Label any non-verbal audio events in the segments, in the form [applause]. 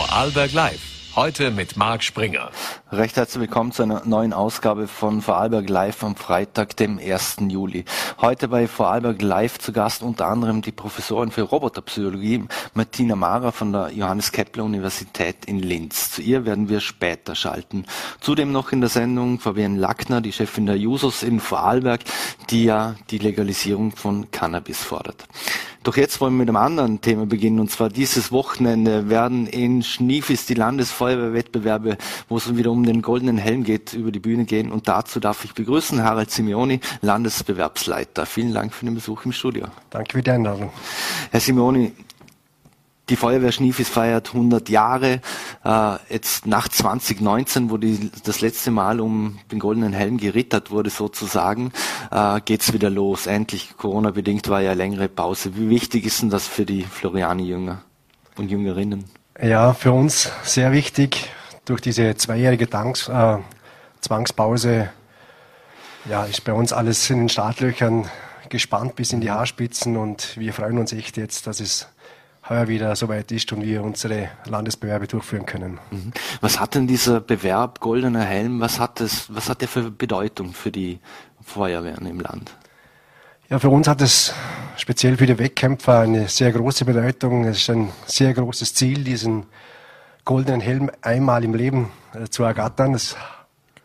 Vorarlberg Live. Heute mit Marc Springer. Recht herzlich willkommen zu einer neuen Ausgabe von Vorarlberg Live am Freitag, dem 1. Juli. Heute bei Vorarlberg Live zu Gast unter anderem die Professorin für Roboterpsychologie Martina Mara von der Johannes Kepler Universität in Linz. Zu ihr werden wir später schalten. Zudem noch in der Sendung Fabienne Lackner, die Chefin der Jusos in Vorarlberg, die ja die Legalisierung von Cannabis fordert. Doch jetzt wollen wir mit einem anderen Thema beginnen. Und zwar dieses Wochenende werden in Schniefis die Landesfeuerwehrwettbewerbe, wo es wieder um den goldenen Helm geht, über die Bühne gehen. Und dazu darf ich begrüßen Harald Simeoni, Landesbewerbsleiter. Vielen Dank für den Besuch im Studio. Danke für die Einladung. Herr Simeoni, die Feuerwehr Schniefis feiert 100 Jahre. Äh, jetzt nach 2019, wo die, das letzte Mal um den goldenen Helm gerittert wurde sozusagen, äh, geht's wieder los. Endlich, Corona-bedingt war ja längere Pause. Wie wichtig ist denn das für die Floriani-Jünger und Jüngerinnen? Ja, für uns sehr wichtig. Durch diese zweijährige Danks, äh, Zwangspause ja, ist bei uns alles in den Startlöchern gespannt bis in die Haarspitzen und wir freuen uns echt jetzt, dass es heuer wieder soweit ist und wir unsere Landesbewerbe durchführen können. Mhm. Was hat denn dieser Bewerb Goldener Helm, was hat das, was hat der für Bedeutung für die Feuerwehren im Land? Ja, für uns hat es speziell für die Wettkämpfer eine sehr große Bedeutung. Es ist ein sehr großes Ziel, diesen goldenen Helm einmal im Leben äh, zu ergattern. Es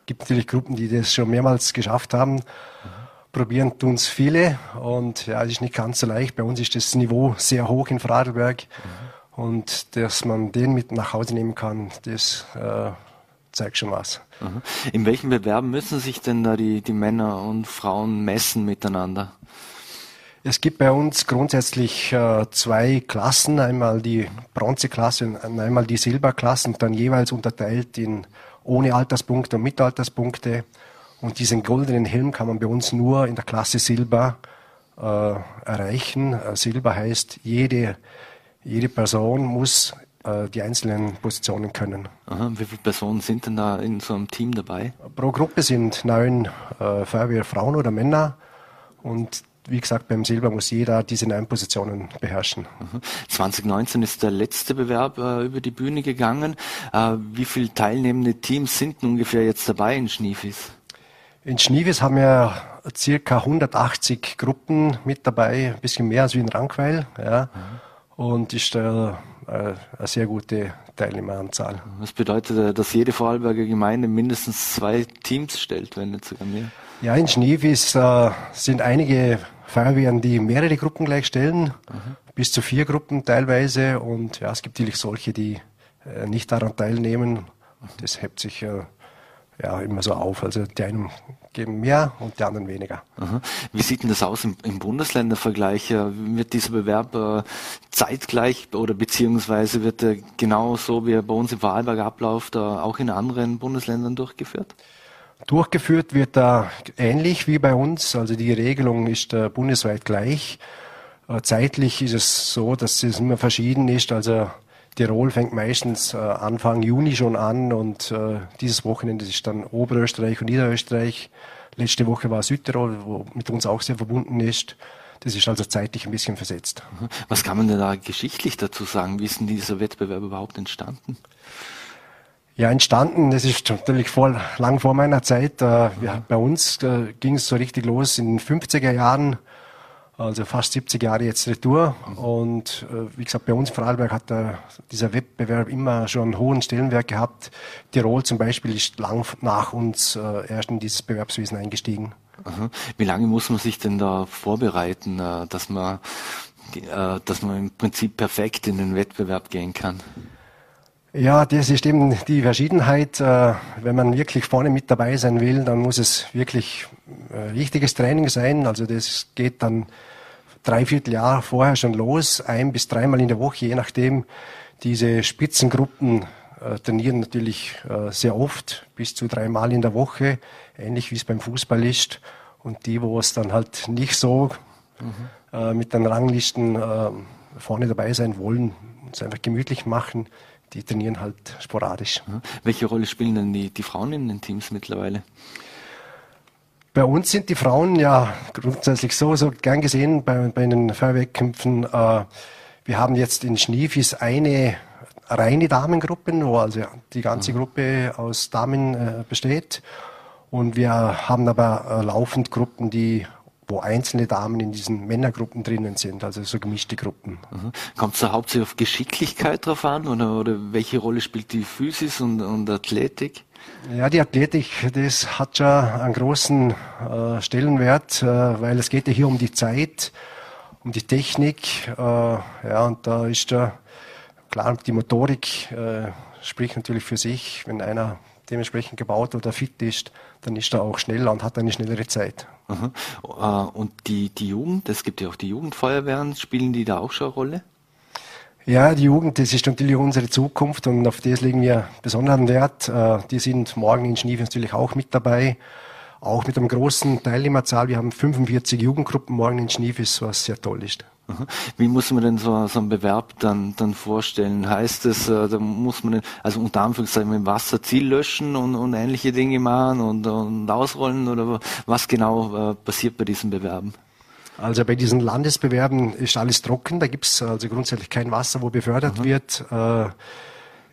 gibt natürlich Gruppen, die das schon mehrmals geschafft haben. Mhm probieren tun es viele und ja, es ist nicht ganz so leicht. Bei uns ist das Niveau sehr hoch in Vorarlberg mhm. und dass man den mit nach Hause nehmen kann, das äh, zeigt schon was. Mhm. In welchen Bewerben müssen sich denn da die, die Männer und Frauen messen miteinander? Es gibt bei uns grundsätzlich äh, zwei Klassen, einmal die Bronzeklasse und einmal die Silberklasse und dann jeweils unterteilt in ohne Alterspunkte und mit Alterspunkte. Und diesen goldenen Helm kann man bei uns nur in der Klasse Silber äh, erreichen. Äh, Silber heißt, jede, jede Person muss äh, die einzelnen Positionen können. Aha, wie viele Personen sind denn da in so einem Team dabei? Pro Gruppe sind neun äh, Feuerwehrfrauen oder Männer und wie gesagt, beim Silber muss jeder diese neun Positionen beherrschen. 2019 ist der letzte Bewerb äh, über die Bühne gegangen. Äh, wie viele teilnehmende Teams sind ungefähr jetzt dabei in Schniefis? In Schnieves haben wir circa 180 Gruppen mit dabei, ein bisschen mehr als wie in Rankweil. Ja. Mhm. Und ist äh, eine sehr gute Teilnehmeranzahl. Was bedeutet, äh, dass jede Vorarlberger Gemeinde mindestens zwei Teams stellt, wenn nicht sogar mehr? Ja, in Schnievis äh, sind einige Feuerwehren, die mehrere Gruppen gleich stellen, mhm. bis zu vier Gruppen teilweise. Und ja, es gibt natürlich solche, die äh, nicht daran teilnehmen. Das hebt sich äh, ja, immer so auf. Also die einen geben mehr und die anderen weniger. Aha. Wie sieht denn das aus im, im Bundesländervergleich? Wird dieser Bewerb äh, zeitgleich oder beziehungsweise wird er genau so, wie er bei uns im Vorarlberg abläuft, äh, auch in anderen Bundesländern durchgeführt? Durchgeführt wird er ähnlich wie bei uns. Also die Regelung ist äh, bundesweit gleich. Äh, zeitlich ist es so, dass es immer verschieden ist. Also Tirol fängt meistens äh, Anfang Juni schon an und dieses Wochenende ist dann Oberösterreich und Niederösterreich. Letzte Woche war Südtirol, wo mit uns auch sehr verbunden ist. Das ist also zeitlich ein bisschen versetzt. Mhm. Was kann man denn da geschichtlich dazu sagen? Wie ist denn dieser Wettbewerb überhaupt entstanden? Ja, entstanden, das ist natürlich vor, lang vor meiner Zeit. Äh, ja, bei uns äh, ging es so richtig los in den 50er Jahren also fast 70 Jahre jetzt Retour. Und äh, wie gesagt, bei uns in Vorarlberg hat dieser Wettbewerb immer schon einen hohen Stellenwert gehabt. Tirol zum Beispiel ist lang nach uns erst in dieses Bewerbswesen eingestiegen. Aha. Wie lange muss man sich denn da vorbereiten, dass man, dass man im Prinzip perfekt in den Wettbewerb gehen kann? Ja, das ist eben die Verschiedenheit. Äh, wenn man wirklich vorne mit dabei sein will, dann muss es wirklich äh, richtiges Training sein. Also das geht dann dreiviertel Jahr vorher schon los, ein bis dreimal in der Woche, je nachdem. Diese Spitzengruppen äh, trainieren natürlich sehr oft, bis zu dreimal in der Woche, ähnlich wie es beim Fußball ist. Und die, wo es dann halt nicht so mhm. mit den Ranglisten vorne dabei sein wollen, uns einfach gemütlich machen, die trainieren halt sporadisch. Welche Rolle spielen denn die, die Frauen in den Teams mittlerweile? Bei uns sind die Frauen ja grundsätzlich so, so gern gesehen bei, bei den Feuerwehrkämpfen. Äh, wir haben jetzt in Schniefis eine reine Damengruppen, wo also die ganze mhm. Gruppe aus Damen äh, besteht. Und wir haben aber äh, laufend Gruppen, die wo einzelne Damen in diesen Männergruppen drinnen sind, also so gemischte Gruppen. Mhm. Kommt es da hauptsächlich auf Geschicklichkeit drauf an oder, oder welche Rolle spielt die Physis und, und Athletik? Ja, die Athletik, das hat schon einen großen äh, Stellenwert, äh, weil es geht ja hier um die Zeit, um die Technik. Äh, ja, und da ist ja klar, die Motorik äh, spricht natürlich für sich. Wenn einer dementsprechend gebaut oder fit ist, dann ist er auch schneller und hat eine schnellere Zeit. Mhm. Und die, die Jugend, es gibt ja auch die Jugendfeuerwehren, spielen die da auch schon eine Rolle? Ja, die Jugend, das ist natürlich unsere Zukunft und auf das legen wir besonderen Wert. Äh, die sind morgen in Schnief natürlich auch mit dabei. Auch mit einem großen Teilnehmerzahl. Wir haben 45 Jugendgruppen morgen in Schniefis, was sehr toll ist. Wie muss man denn so, so einen Bewerb dann, dann vorstellen? Heißt es, äh, da muss man, also unter Anführungszeichen mit Wasser Ziel löschen und, und ähnliche Dinge machen und, und ausrollen oder was genau äh, passiert bei diesen Bewerben? Also bei diesen Landesbewerben ist alles trocken. Da gibt es also grundsätzlich kein Wasser, wo befördert mhm. wird. Äh,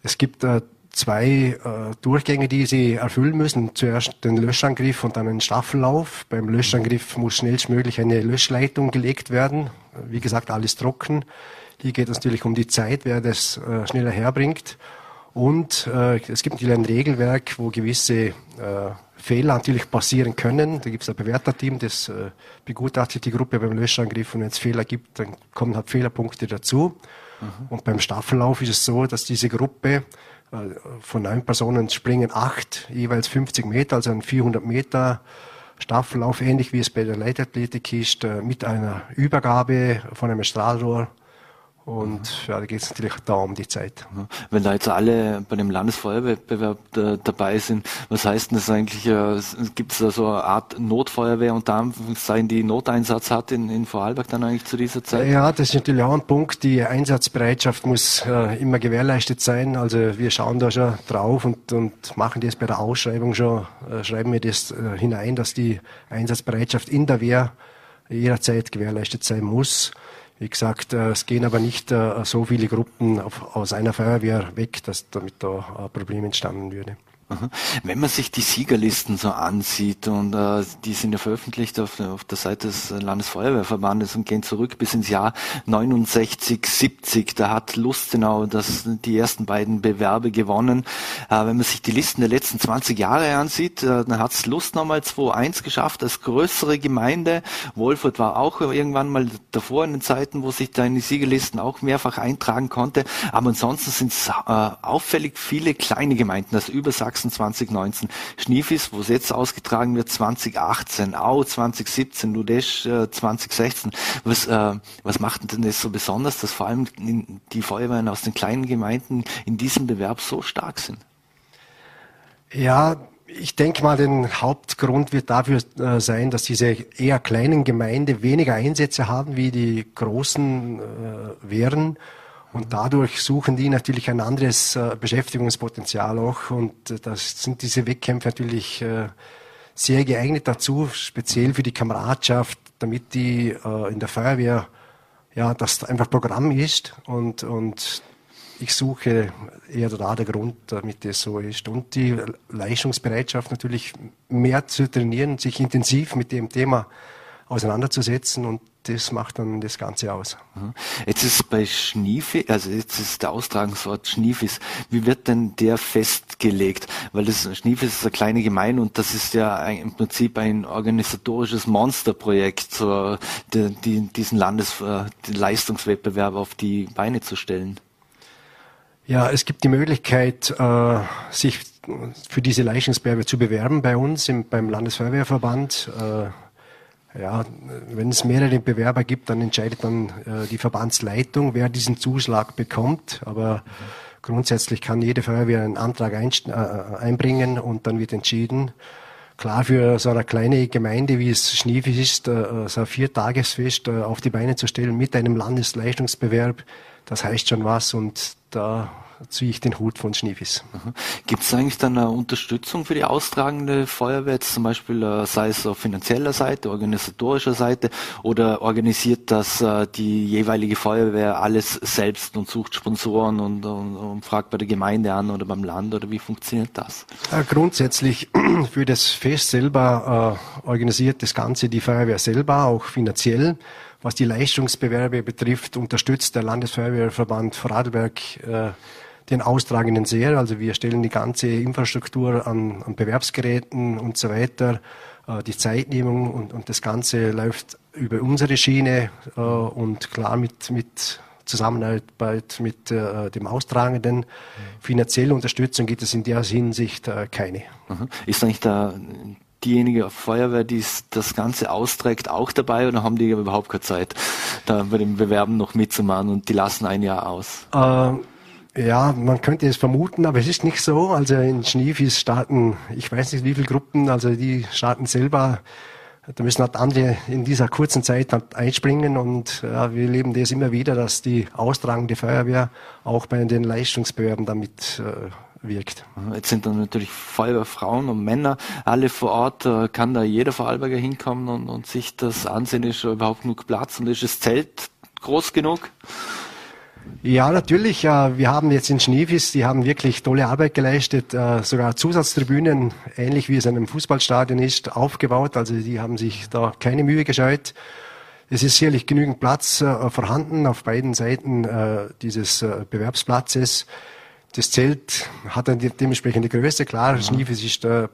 es gibt zwei äh, Durchgänge, die sie erfüllen müssen. Zuerst den Löschangriff und dann einen Staffellauf. Beim Löschangriff muss schnellstmöglich eine Löschleitung gelegt werden. Wie gesagt, alles trocken. Hier geht es natürlich um die Zeit, wer das schneller herbringt. Und äh, es gibt natürlich ein Regelwerk, wo gewisse äh, Fehler natürlich passieren können. Da gibt es ein Bewerterteam, das äh, begutachtet die Gruppe beim Löschangriff und wenn es Fehler gibt, dann kommen halt Fehlerpunkte dazu. Mhm. Und beim Staffellauf ist es so, dass diese Gruppe äh, von neun Personen springen acht, jeweils 50 Meter, also ein 400 Meter Staffellauf, ähnlich wie es bei der Leichtathletik ist, äh, mit einer Übergabe von einem Strahlrohr und ja, da geht es natürlich da um die Zeit. Wenn da jetzt alle bei dem Landesfeuerwehrwettbewerb da, dabei sind, was heißt denn das eigentlich? Äh, Gibt es da so eine Art Notfeuerwehr und Anführungszeichen, die Noteinsatz hat in, in Vorarlberg dann eigentlich zu dieser Zeit? Ja, das ist natürlich auch ein Punkt. Die Einsatzbereitschaft muss äh, immer gewährleistet sein. Also wir schauen da schon drauf und, und machen das bei der Ausschreibung schon, äh, schreiben wir das äh, hinein, dass die Einsatzbereitschaft in der Wehr jederzeit gewährleistet sein muss. Wie gesagt, äh, es gehen aber nicht äh, so viele Gruppen aus einer Feuerwehr weg, dass damit da ein Problem entstanden würde. Wenn man sich die Siegerlisten so ansieht und äh, die sind ja veröffentlicht auf, auf, der Seite des Landesfeuerwehrverbandes und gehen zurück bis ins Jahr 69, 70, da hat Lustenau das, die ersten beiden Bewerbe gewonnen. Äh, wenn man sich die Listen der letzten 20 Jahre ansieht, äh, dann hat es Lustenau mal 2-1 geschafft als größere Gemeinde. Wolfurt war auch irgendwann mal davor in den Zeiten, wo sich da in die Siegerlisten auch mehrfach eintragen konnte. Aber ansonsten sind es äh, auffällig viele kleine Gemeinden, also über Sachsen 2019, Schniefis, wo es jetzt ausgetragen wird, 2018, Au 2017, Ludesch äh, 2016. Was, äh, was macht denn das so besonders, dass vor allem die Feuerwehren aus den kleinen Gemeinden in diesem Bewerb so stark sind? Ja, ich denke mal, den Hauptgrund wird dafür äh, sein, dass diese eher kleinen Gemeinden weniger Einsätze haben wie die großen äh, wären und dadurch suchen die natürlich ein anderes äh, Beschäftigungspotenzial auch. Und äh, das sind diese Wettkämpfe natürlich äh, sehr geeignet dazu, speziell für die Kameradschaft, damit die in der Feuerwehr, ja, das einfach Programm ist. Und, und ich suche eher da der Grund, damit das so ist. Und die Leistungsbereitschaft natürlich mehr zu trainieren, sich intensiv mit dem Thema auseinanderzusetzen und das macht dann das Ganze aus. Jetzt ist bei Schniefe, also jetzt ist der Austragungsort Schniefis. Wie wird denn der festgelegt? Weil das Schniefis ist eine kleine Gemeinde und das ist ja ein, im Prinzip ein organisatorisches Monsterprojekt, so die, die, diesen Landesleistungswettbewerb auf die Beine zu stellen. Ja, es gibt die Möglichkeit, äh, sich für diese Leistungsbewerbe zu bewerben bei uns im, beim Landesfeuerwehrverband. Äh, ja, wenn es mehrere Bewerber gibt, dann entscheidet dann äh, die Verbandsleitung, wer diesen Zuschlag bekommt. Aber grundsätzlich kann jede Feuerwehr einen Antrag ein, äh, einbringen und dann wird entschieden. Klar, für so eine kleine Gemeinde, wie es Schniefis ist, äh, so ein Viertagesfest äh, auf die Beine zu stellen mit einem Landesleistungsbewerb, das heißt schon was und da ziehe ich den Hut von Schneefis. Mhm. Gibt es eigentlich dann eine Unterstützung für die austragende Feuerwehr, zum Beispiel äh, sei es auf finanzieller Seite, organisatorischer Seite oder organisiert das äh, die jeweilige Feuerwehr alles selbst und sucht Sponsoren und, und, und fragt bei der Gemeinde an oder beim Land oder wie funktioniert das? Grundsätzlich [clears throat] für das Fest selber äh, organisiert das Ganze die Feuerwehr selber, auch finanziell. Was die Leistungsbewerbe betrifft, unterstützt der Landesfeuerwehrverband Vorarlberg äh, den Austragenden sehr. Also wir stellen die ganze Infrastruktur an, an Bewerbsgeräten und so weiter, äh, die Zeitnehmung und, und, das Ganze läuft über unsere Schiene äh, und klar mit, mit Zusammenarbeit mit äh, dem Austragenden. Finanzielle Unterstützung gibt es in der Hinsicht äh, keine. Ist eigentlich da diejenige Feuerwehr, die das Ganze austrägt, auch dabei oder haben die überhaupt keine Zeit, da bei dem Bewerben noch mitzumachen und die lassen ein Jahr aus? Äh, ja, man könnte es vermuten, aber es ist nicht so. Also in Schneefis starten, ich weiß nicht wie viele Gruppen, also die starten selber da müssen halt andere in dieser kurzen Zeit halt einspringen und ja, wir leben das immer wieder, dass die austragende Feuerwehr auch bei den Leistungsbehörden damit äh, wirkt. Jetzt sind dann natürlich Feuerwehrfrauen und Männer alle vor Ort. Kann da jeder Vorarlberger hinkommen und, und sich das ansehen? Ist überhaupt genug Platz und ist das Zelt groß genug? Ja, natürlich. Wir haben jetzt in Schneefis, die haben wirklich tolle Arbeit geleistet, äh, sogar Zusatztribünen, ähnlich wie es in einem Fußballstadion ist, aufgebaut. Also die haben sich da keine Mühe gescheut. Es ist sicherlich genügend Platz äh, vorhanden auf beiden Seiten dieses Bewerbsplatzes. Das Zelt hat eine dementsprechende Größe. Klar, ja. Schniefes ist äh,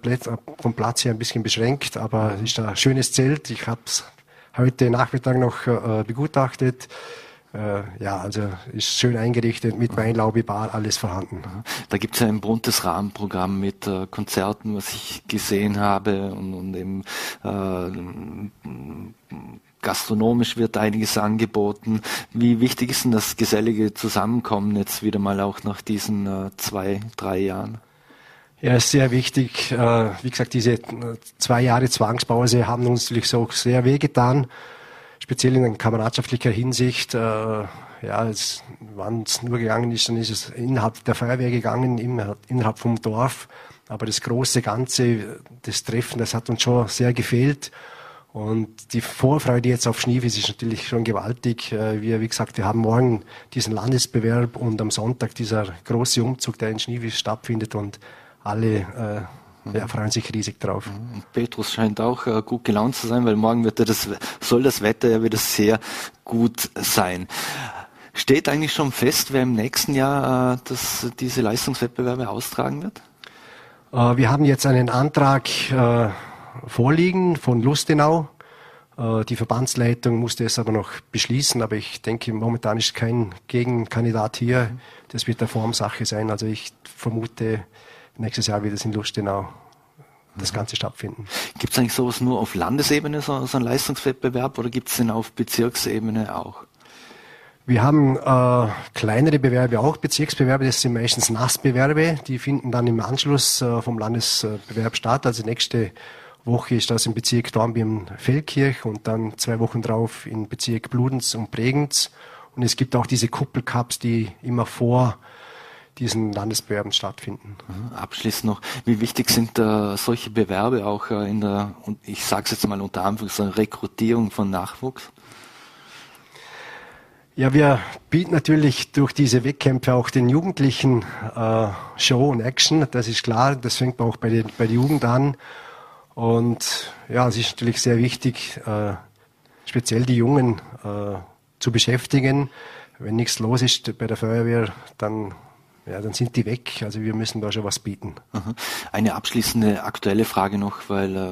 vom Platz her ein bisschen beschränkt, aber es ist ein schönes Zelt. Ich habe es heute Nachmittag noch äh, begutachtet. Äh, ja, also ist schön eingerichtet mit Weinlaube, Bar, alles vorhanden. Da gibt es ja ein buntes Rahmenprogramm mit äh, Konzerten, was ich gesehen habe und, und eben äh, gastronomisch wird einiges angeboten. Wie wichtig ist denn das gesellige Zusammenkommen jetzt wieder mal auch nach diesen äh, zwei, drei Jahren? Ja, ist sehr wichtig. Äh, wie gesagt, diese äh, zwei Jahre Zwangspause haben uns natürlich so sehr wehgetan, speziell in kameradschaftlicher Hinsicht. Äh, ja, wann es nur gegangen ist, dann ist es innerhalb der Feuerwehr gegangen, innerhalb vom Dorf. Aber das große Ganze, das Treffen, das hat uns schon sehr gefehlt. Und die Vorfreude jetzt auf Schneewies ist natürlich schon gewaltig. Äh, wir, wie gesagt, wir haben morgen diesen Landesbewerb und am Sonntag dieser große Umzug, der in Schneewies stattfindet und alle äh, ja, freuen sich riesig drauf. Mhm. Und Petrus scheint auch äh, gut gelaunt zu sein, weil morgen wird das, soll das Wetter ja wieder sehr gut sein. Steht eigentlich schon fest, wer im nächsten Jahr äh, das, diese Leistungswettbewerbe austragen wird? Äh, wir haben jetzt einen Antrag äh, vorliegen von Lustenau. Äh, die Verbandsleitung musste es aber noch beschließen, aber ich denke, momentan ist kein Gegenkandidat hier. Das wird eine Formsache sein. Also ich vermute, nächstes Jahr wird es in Lustenau das Ganze stattfinden. Gibt es eigentlich sowas nur auf Landesebene, so, so einen Leistungswettbewerb, oder gibt es den auf Bezirksebene auch? Wir haben äh, kleinere Bewerbe auch, Bezirksbewerbe, das sind meistens Nassbewerbe, die finden dann im Anschluss äh, vom Landesbewerb statt. Also nächste Woche ist das im Bezirk Dornbirn-Feldkirch und dann zwei Wochen drauf im Bezirk Bludenz und Bregenz. Und es gibt auch diese Kuppelcups, die immer vor diesen Landesbewerben stattfinden. Abschließend noch, wie wichtig sind äh, solche Bewerbe auch äh, in der, und ich sage es jetzt mal unter Anführungszeichen, Rekrutierung von Nachwuchs? Ja, wir bieten natürlich durch diese Wettkämpfe auch den Jugendlichen äh, Show und Action. Das ist klar, das fängt auch bei, den, bei der Jugend an. Und ja, es ist natürlich sehr wichtig, äh, speziell die Jungen äh, zu beschäftigen. Wenn nichts los ist bei der Feuerwehr, dann ja, dann sind die weg. Also wir müssen da schon was bieten. Eine abschließende aktuelle Frage noch, weil äh,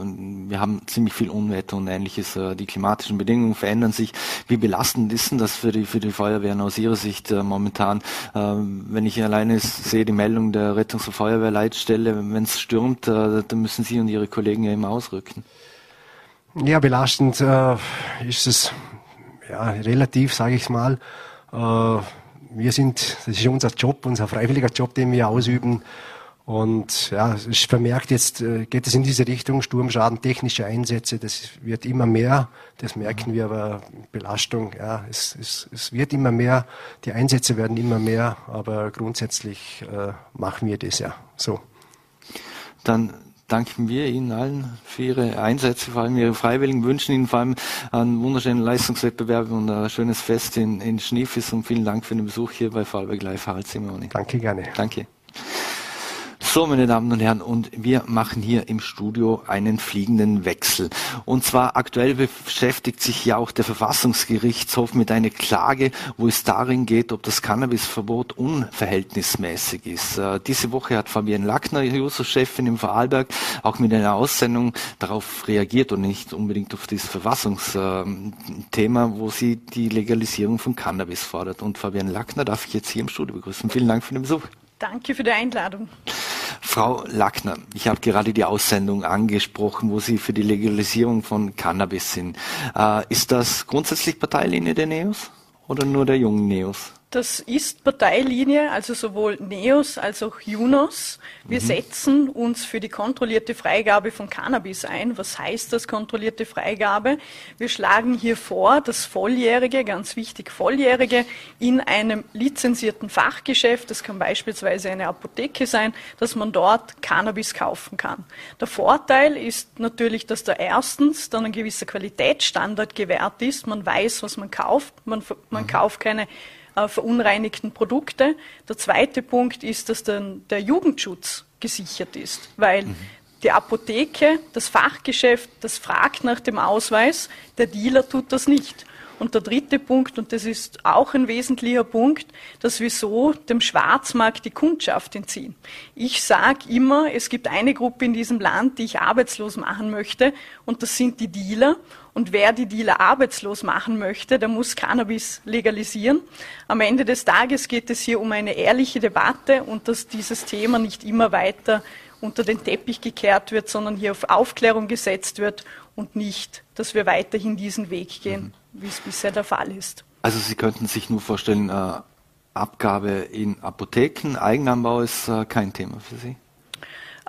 wir haben ziemlich viel Unwetter und ähnliches. Äh, die klimatischen Bedingungen verändern sich. Wie belastend ist denn das für die, für die Feuerwehren aus Ihrer Sicht äh, momentan? Äh, wenn ich alleine sehe die Meldung der Rettungs- und Feuerwehrleitstelle, wenn es stürmt, äh, dann müssen Sie und Ihre Kollegen ja immer ausrücken. Ja, belastend äh, ist es ja, relativ, sage ich mal wir sind, das ist unser Job, unser freiwilliger Job, den wir ausüben. Und ja, es vermerkt, jetzt äh, geht es in diese Richtung, Sturmschaden, technische Einsätze, das wird immer mehr, das merken wir aber, Belastung, ja, es, es, es wird immer mehr, die Einsätze werden immer mehr, aber grundsätzlich äh, machen wir das ja so. Dann danken wir Ihnen allen für Ihre Einsätze, vor allem Ihre Freiwilligen, wünschen Ihnen vor allem einen wunderschönen Leistungswettbewerb und ein schönes Fest in, in Schneefis und vielen Dank für den Besuch hier bei Vorarlberg Live, Harald Simeoni. Danke, gerne. Danke. So, meine Damen und Herren, und wir machen hier im Studio einen fliegenden Wechsel. Und zwar aktuell beschäftigt sich ja auch der Verfassungsgerichtshof mit einer Klage, wo es darin geht, ob das Cannabisverbot unverhältnismäßig ist. Äh, diese Woche hat Fabian Lackner, Juso-Chefin im Vorarlberg, auch mit einer Aussendung darauf reagiert und nicht unbedingt auf dieses Verfassungsthema, wo sie die Legalisierung von Cannabis fordert. Und Fabian Lackner darf ich jetzt hier im Studio begrüßen. Vielen Dank für den Besuch. Danke für die Einladung. Frau Lackner, ich habe gerade die Aussendung angesprochen, wo Sie für die Legalisierung von Cannabis sind. Äh, ist das grundsätzlich Parteilinie der NEOS oder nur der jungen NEOS? Das ist Parteilinie, also sowohl NEOS als auch JUNOS. Wir mhm. setzen uns für die kontrollierte Freigabe von Cannabis ein. Was heißt das kontrollierte Freigabe? Wir schlagen hier vor, dass Volljährige, ganz wichtig Volljährige, in einem lizenzierten Fachgeschäft, das kann beispielsweise eine Apotheke sein, dass man dort Cannabis kaufen kann. Der Vorteil ist natürlich, dass da erstens dann ein gewisser Qualitätsstandard gewährt ist. Man weiß, was man kauft. Man, man mhm. kauft keine äh, verunreinigten Produkte. Der zweite Punkt ist, dass dann der Jugendschutz gesichert ist, weil mhm. die Apotheke, das Fachgeschäft, das fragt nach dem Ausweis, der Dealer tut das nicht. Und der dritte Punkt, und das ist auch ein wesentlicher Punkt, dass wir so dem Schwarzmarkt die Kundschaft entziehen. Ich sage immer, es gibt eine Gruppe in diesem Land, die ich arbeitslos machen möchte, und das sind die Dealer. Und wer die Dealer arbeitslos machen möchte, der muss Cannabis legalisieren. Am Ende des Tages geht es hier um eine ehrliche Debatte und dass dieses Thema nicht immer weiter unter den Teppich gekehrt wird, sondern hier auf Aufklärung gesetzt wird und nicht, dass wir weiterhin diesen Weg gehen, mhm. wie es bisher der Fall ist. Also Sie könnten sich nur vorstellen, äh, Abgabe in Apotheken, Eigenanbau ist äh, kein Thema für Sie?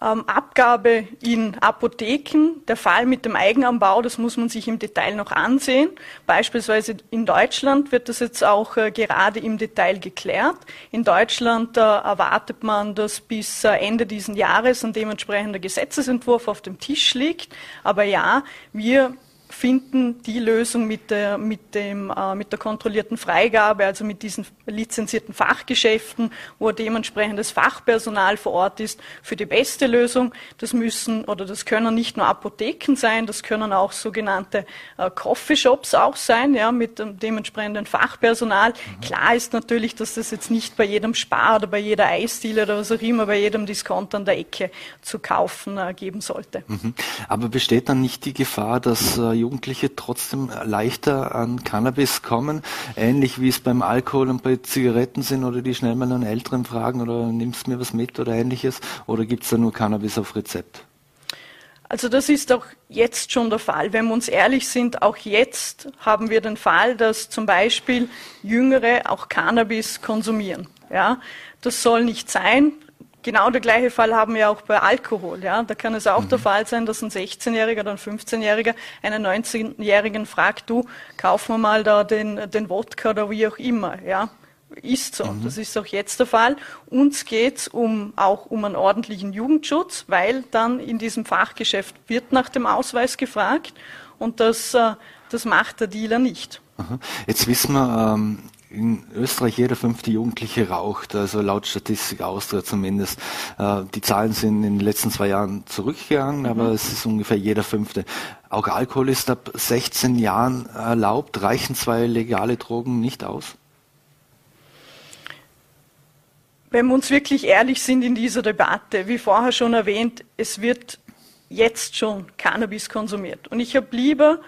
Ähm, Abgabe in Apotheken, der Fall mit dem Eigenanbau, das muss man sich im Detail noch ansehen. Beispielsweise in Deutschland wird das jetzt auch äh, gerade im Detail geklärt. In Deutschland äh, erwartet man, dass bis äh, Ende diesen Jahres ein dementsprechender Gesetzesentwurf auf dem Tisch liegt. Aber ja, wir finden die Lösung mit der, mit, dem, äh, mit der kontrollierten Freigabe, also mit diesen lizenzierten Fachgeschäften, wo dementsprechendes Fachpersonal vor Ort ist, für die beste Lösung. Das müssen oder das können nicht nur Apotheken sein, das können auch sogenannte äh, Coffeeshops auch sein, ja, mit dem dementsprechenden Fachpersonal. Mhm. Klar ist natürlich, dass das jetzt nicht bei jedem Spar oder bei jeder Eisdiele oder was auch immer, bei jedem Discount an der Ecke zu kaufen äh, geben sollte. Mhm. Aber besteht dann nicht die Gefahr, dass äh, Jugendliche trotzdem leichter an Cannabis kommen, ähnlich wie es beim Alkohol und bei Zigaretten sind oder die schnell mal einen Älteren fragen oder nimmst mir was mit oder ähnliches oder gibt es da nur Cannabis auf Rezept? Also das ist auch jetzt schon der Fall. Wenn wir uns ehrlich sind, auch jetzt haben wir den Fall, dass zum Beispiel Jüngere auch Cannabis konsumieren. Ja, das soll nicht sein. Genau der gleiche Fall haben wir auch bei Alkohol. Ja? Da kann es auch mhm. der Fall sein, dass ein 16-Jähriger oder ein 15-Jähriger einen 19-Jährigen fragt, du, kauf mir mal da den, den Wodka oder wie auch immer. Ja? Ist so. Mhm. Das ist auch jetzt der Fall. Uns geht's um, auch um einen ordentlichen Jugendschutz, weil dann in diesem Fachgeschäft wird nach dem Ausweis gefragt und das, äh, das macht der Dealer nicht. Jetzt wissen wir, ähm, in Österreich jeder fünfte Jugendliche raucht, also laut Statistik Austria zumindest. Äh, die Zahlen sind in den letzten zwei Jahren zurückgegangen, aber mhm. es ist ungefähr jeder fünfte. Auch Alkohol ist ab 16 Jahren erlaubt. Reichen zwei legale Drogen nicht aus? Wenn wir uns wirklich ehrlich sind in dieser Debatte, wie vorher schon erwähnt, es wird jetzt schon Cannabis konsumiert. Und ich habe lieber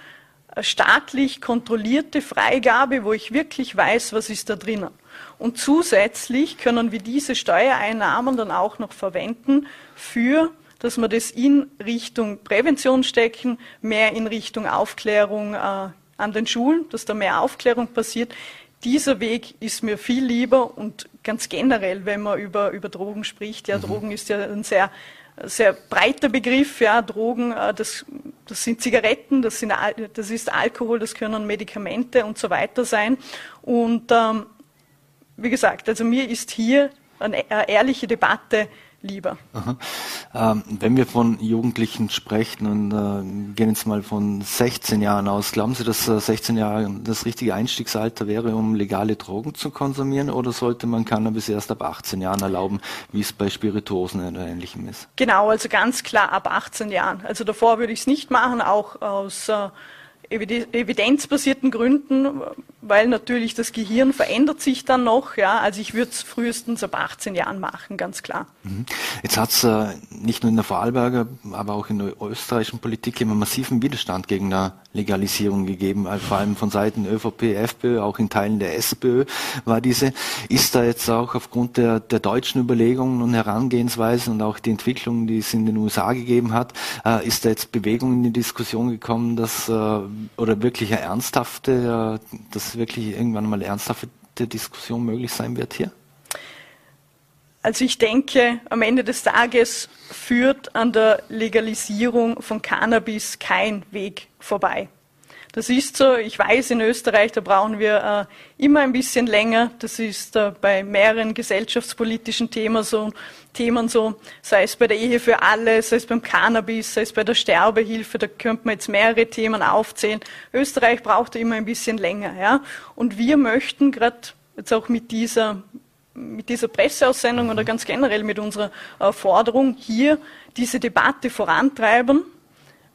staatlich kontrollierte Freigabe, wo ich wirklich weiß, was ist da drinnen. Und zusätzlich können wir diese Steuereinnahmen dann auch noch verwenden für dass wir das in Richtung Prävention stecken, mehr in Richtung Aufklärung äh, an den Schulen, dass da mehr Aufklärung passiert. dieser Weg ist mir viel lieber und ganz generell, wenn man über, über Drogen spricht, ja, mhm. Drogen ist ja ein sehr, sehr breiter Begriff, ja, Drogen, äh, das, das sind Zigaretten, das, sind, das ist Alkohol, das können Medikamente und so weiter sein. Und ähm, wie gesagt, also mir ist hier eine, eine ehrliche Debatte lieber. Ähm, wenn wir von Jugendlichen sprechen und äh, gehen jetzt mal von 16 Jahren aus, glauben Sie, dass äh, 16 Jahre das richtige Einstiegsalter wäre, um legale Drogen zu konsumieren oder sollte man Cannabis erst ab 18 Jahren erlauben, wie es bei Spirituosen oder ähnlichem ist? Genau, also ganz klar ab 18 Jahren. Also davor würde ich es nicht machen, auch aus äh, evidenzbasierten Gründen, weil natürlich das Gehirn verändert sich dann noch. Ja, also ich würde es frühestens ab 18 Jahren machen, ganz klar. Mhm. Jetzt hat es äh, nicht nur in der Vorarlberger, aber auch in der österreichischen Politik immer massiven Widerstand gegen eine Legalisierung gegeben, also vor allem von Seiten ÖVP, FPÖ, auch in Teilen der SPÖ war diese. Ist da jetzt auch aufgrund der, der deutschen Überlegungen und Herangehensweisen und auch die Entwicklung, die es in den USA gegeben hat, äh, ist da jetzt Bewegung in die Diskussion gekommen, dass äh, oder wirklich eine ernsthafte, dass wirklich irgendwann mal ernsthafte Diskussion möglich sein wird hier? Also ich denke, am Ende des Tages führt an der Legalisierung von Cannabis kein Weg vorbei. Das ist so, ich weiß, in Österreich, da brauchen wir äh, immer ein bisschen länger. Das ist äh, bei mehreren gesellschaftspolitischen Themen so, Themen so, sei es bei der Ehe für alle, sei es beim Cannabis, sei es bei der Sterbehilfe, da könnte man jetzt mehrere Themen aufzählen. Österreich braucht immer ein bisschen länger. Ja? Und wir möchten gerade jetzt auch mit dieser mit dieser Presseaussendung oder ganz generell mit unserer äh, Forderung hier diese Debatte vorantreiben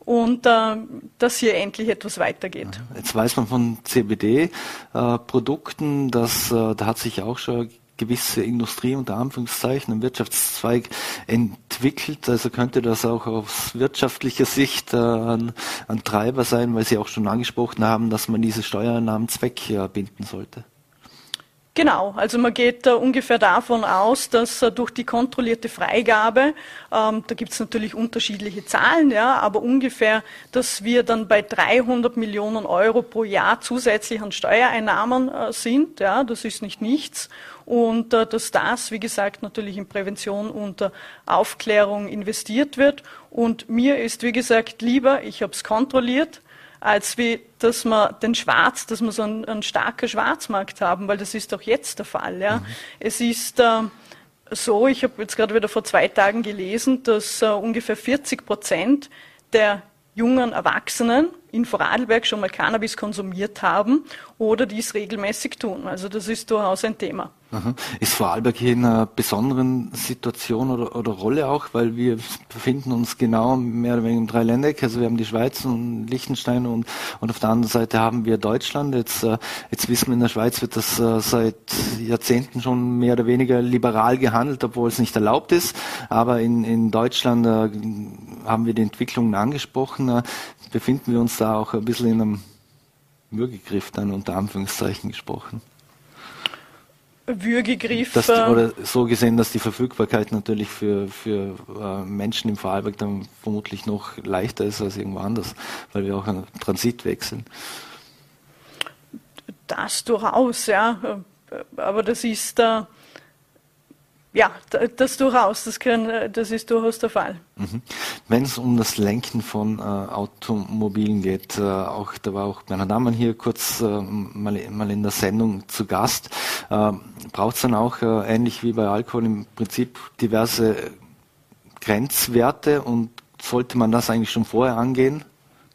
und äh, dass hier endlich etwas weitergeht. Jetzt weiß man von CBD-Produkten, äh, dass äh, da hat sich auch schon gewisse Industrie unter Anführungszeichen, ein Wirtschaftszweig entwickelt. Also könnte das auch aus wirtschaftlicher Sicht äh, ein, ein, Treiber sein, weil Sie auch schon angesprochen haben, dass man diese Steuereinnahmen zweckbinden sollte. Genau, also man geht äh, ungefähr davon aus, dass äh, durch die kontrollierte Freigabe, ähm, da gibt es natürlich unterschiedliche Zahlen, ja, aber ungefähr, dass wir dann bei 300 Millionen Euro pro Jahr zusätzlich an Steuereinnahmen äh, sind. Ja, das ist nicht nichts. Und äh, dass das, wie gesagt, natürlich in Prävention und äh, Aufklärung investiert wird. Und mir ist, wie gesagt, lieber, ich habe es kontrolliert, als wie, dass wir den Schwarz, dass wir so einen, einen starken Schwarzmarkt haben, weil das ist doch jetzt der Fall. Ja. Mhm. Es ist äh, so, ich habe jetzt gerade wieder vor zwei Tagen gelesen, dass äh, ungefähr 40 Prozent der jungen Erwachsenen in Vorarlberg schon mal Cannabis konsumiert haben oder dies regelmäßig tun. Also das ist durchaus ein Thema. Ist Vorarlberg hier in einer besonderen Situation oder, oder, Rolle auch, weil wir befinden uns genau mehr oder weniger im Dreiländereck. Also wir haben die Schweiz und Liechtenstein und, und auf der anderen Seite haben wir Deutschland. Jetzt, äh, jetzt wissen wir, in der Schweiz wird das äh, seit Jahrzehnten schon mehr oder weniger liberal gehandelt, obwohl es nicht erlaubt ist. Aber in, in Deutschland äh, haben wir die Entwicklungen angesprochen. Befinden wir uns da auch ein bisschen in einem Würgegriff dann unter Anführungszeichen gesprochen? Würgegriff. Das, oder so gesehen, dass die Verfügbarkeit natürlich für, für äh, Menschen im Vorarlberg dann vermutlich noch leichter ist als irgendwo anders, weil wir auch einen Transit wechseln. Das durchaus, ja. Aber das ist, äh, ja, das durchaus, das, kann, das ist durchaus der Fall. Mhm. Wenn es um das Lenken von äh, Automobilen geht, äh, auch da war auch Bernhard Ammann hier kurz äh, mal, mal, in der Sendung zu Gast, äh, braucht es dann auch äh, ähnlich wie bei Alkohol im Prinzip diverse Grenzwerte und sollte man das eigentlich schon vorher angehen?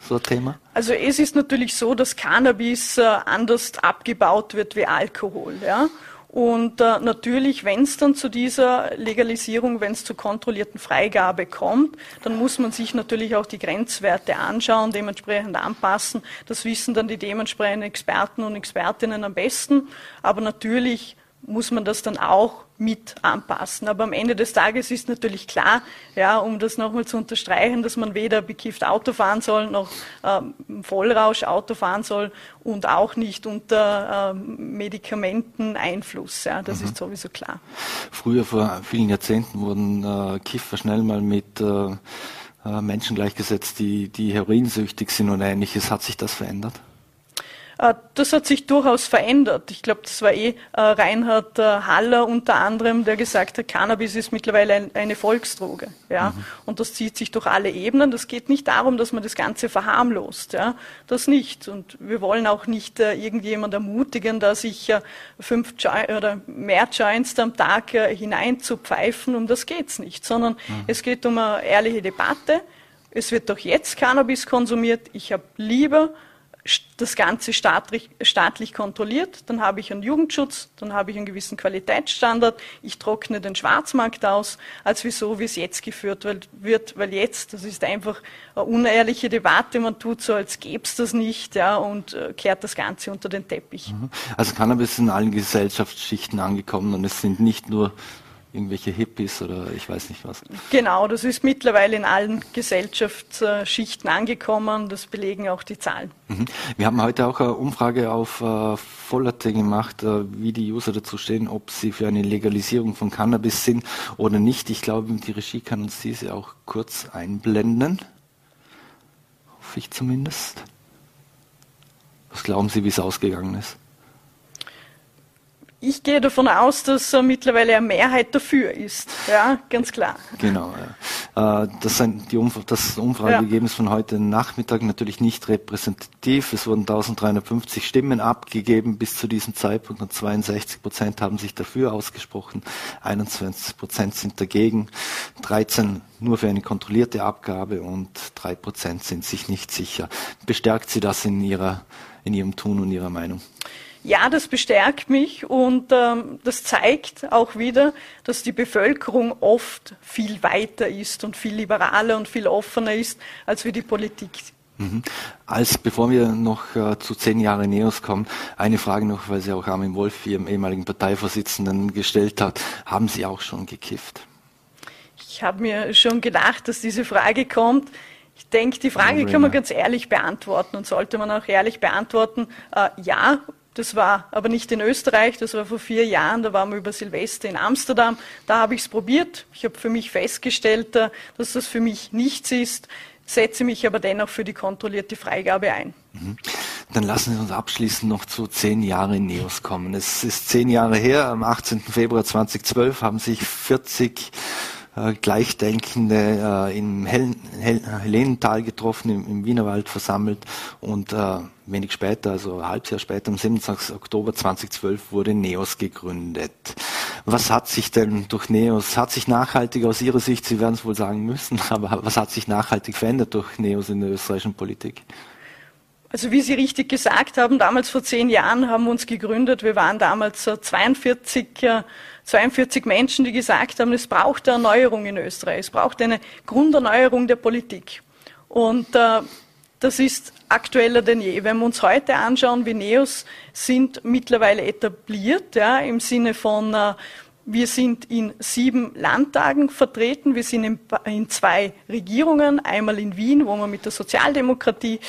So ein Thema? Also es ist natürlich so, dass Cannabis äh, anders abgebaut wird wie Alkohol. Ja? Und äh, natürlich, wenn es dann zu dieser Legalisierung, wenn es zur kontrollierten Freigabe kommt, dann muss man sich natürlich auch die Grenzwerte anschauen, dementsprechend anpassen. Das wissen dann die dementsprechenden Experten und Expertinnen am besten. Aber natürlich muss man das dann auch mit anpassen. Aber am Ende des Tages ist natürlich klar, ja, um das nochmal zu unterstreichen, dass man weder bekifft Auto fahren soll, noch ähm, Vollrausch Auto fahren soll und auch nicht unter ähm, Medikamenteneinfluss. Ja, das mhm. ist sowieso klar. Früher, vor vielen Jahrzehnten, wurden äh, Kiffer schnell mal mit äh, äh Menschen gleichgesetzt, die, die heroinsüchtig sind und ähnliches. Hat sich das verändert? Äh, das hat sich durchaus verändert. Ich glaube, das war eh äh, Reinhard äh, Haller unter anderem, der gesagt hat, Cannabis ist mittlerweile eine Volksdroge. Ja? Mhm. Und das zieht sich durch alle Ebenen. Das geht nicht darum, dass man das Ganze verharmlost. Ja? Das nicht. Und wir wollen auch nicht irgendjemand ermutigen, da sich fünf oder mehr Joints am Tag hinein zu pfeifen. Um das geht's nicht. Sondern mhm. es geht um eine ehrliche Debatte. Es wird doch jetzt Cannabis konsumiert. Ich habe lieber das Ganze staatlich, staatlich kontrolliert, dann habe ich einen Jugendschutz, dann habe ich einen gewissen Qualitätsstandard, ich trockne den Schwarzmarkt aus, als wieso, wie es jetzt geführt wird, weil jetzt, das ist einfach eine unehrliche Debatte, man tut so, als gäbe es das nicht, ja, und äh, kehrt das Ganze unter den Teppich. Mhm. Also Cannabis ist in allen Gesellschaftsschichten angekommen und es sind nicht nur irgendwelche Hippies oder ich weiß nicht was. Genau, das ist mittlerweile in allen Gesellschaftsschichten angekommen. Das belegen auch die Zahlen. Mhm. Wir haben heute auch eine Umfrage auf äh, Vollerte gemacht, äh, wie die User dazu stehen, ob sie für eine Legalisierung von Cannabis sind oder nicht. Ich glaube, die Regie kann uns diese auch kurz einblenden. Hoffe ich zumindest. Was glauben Sie, wie es ausgegangen ist? Ich gehe davon aus, dass äh, mittlerweile eine Mehrheit dafür ist. Ja, ganz klar. Genau. Ja. Äh, das, sind die Umf das Umfrageergebnis ja. von heute Nachmittag natürlich nicht repräsentativ. Es wurden 1350 Stimmen abgegeben bis zu diesem Zeitpunkt und 62 Prozent haben sich dafür ausgesprochen, 21 Prozent sind dagegen, 13 nur für eine kontrollierte Abgabe und 3 Prozent sind sich nicht sicher. Bestärkt Sie das in, ihrer, in Ihrem Tun und Ihrer Meinung? Ja, das bestärkt mich und ähm, das zeigt auch wieder, dass die Bevölkerung oft viel weiter ist und viel liberaler und viel offener ist als wie die Politik. Mhm. Als bevor wir noch äh, zu zehn Jahre Neos kommen, eine Frage noch, weil sie auch Armin Wolf, Ihrem ehemaligen Parteivorsitzenden, gestellt hat. Haben Sie auch schon gekifft? Ich habe mir schon gedacht, dass diese Frage kommt. Ich denke, die Frage kann man ganz ehrlich beantworten und sollte man auch ehrlich beantworten. Äh, ja, das war aber nicht in Österreich, das war vor vier Jahren, da waren wir über Silvester in Amsterdam. Da habe ich es probiert. Ich habe für mich festgestellt, äh, dass das für mich nichts ist, setze mich aber dennoch für die kontrollierte Freigabe ein. Mhm. Dann lassen Sie uns abschließend noch zu zehn Jahre Neos kommen. Es ist zehn Jahre her, am 18. Februar 2012 haben sich 40 äh, Gleichdenkende äh, im Hel Hel Helenental getroffen, im, im, Wienerwald versammelt und äh, wenig später, also ein halbes Jahr später, am 27. Oktober 2012 wurde NEOS gegründet. Was hat sich denn durch NEOS, hat sich nachhaltig aus Ihrer Sicht, Sie werden es wohl sagen müssen, [laughs] aber was hat sich nachhaltig verändert durch NEOS in der österreichischen Politik? Also wie Sie richtig gesagt haben, damals vor zehn Jahren haben wir uns gegründet. Wir waren damals 42, 42 Menschen, die gesagt haben, es braucht eine Erneuerung in Österreich. Es braucht eine Grunderneuerung der Politik. Und äh, das ist aktueller denn je. Wenn wir uns heute anschauen, wie Neos sind mittlerweile etabliert, ja, im Sinne von äh, wir sind in sieben Landtagen vertreten. Wir sind in, in, zwei Regierungen. Einmal in Wien, wo wir mit der Sozialdemokratie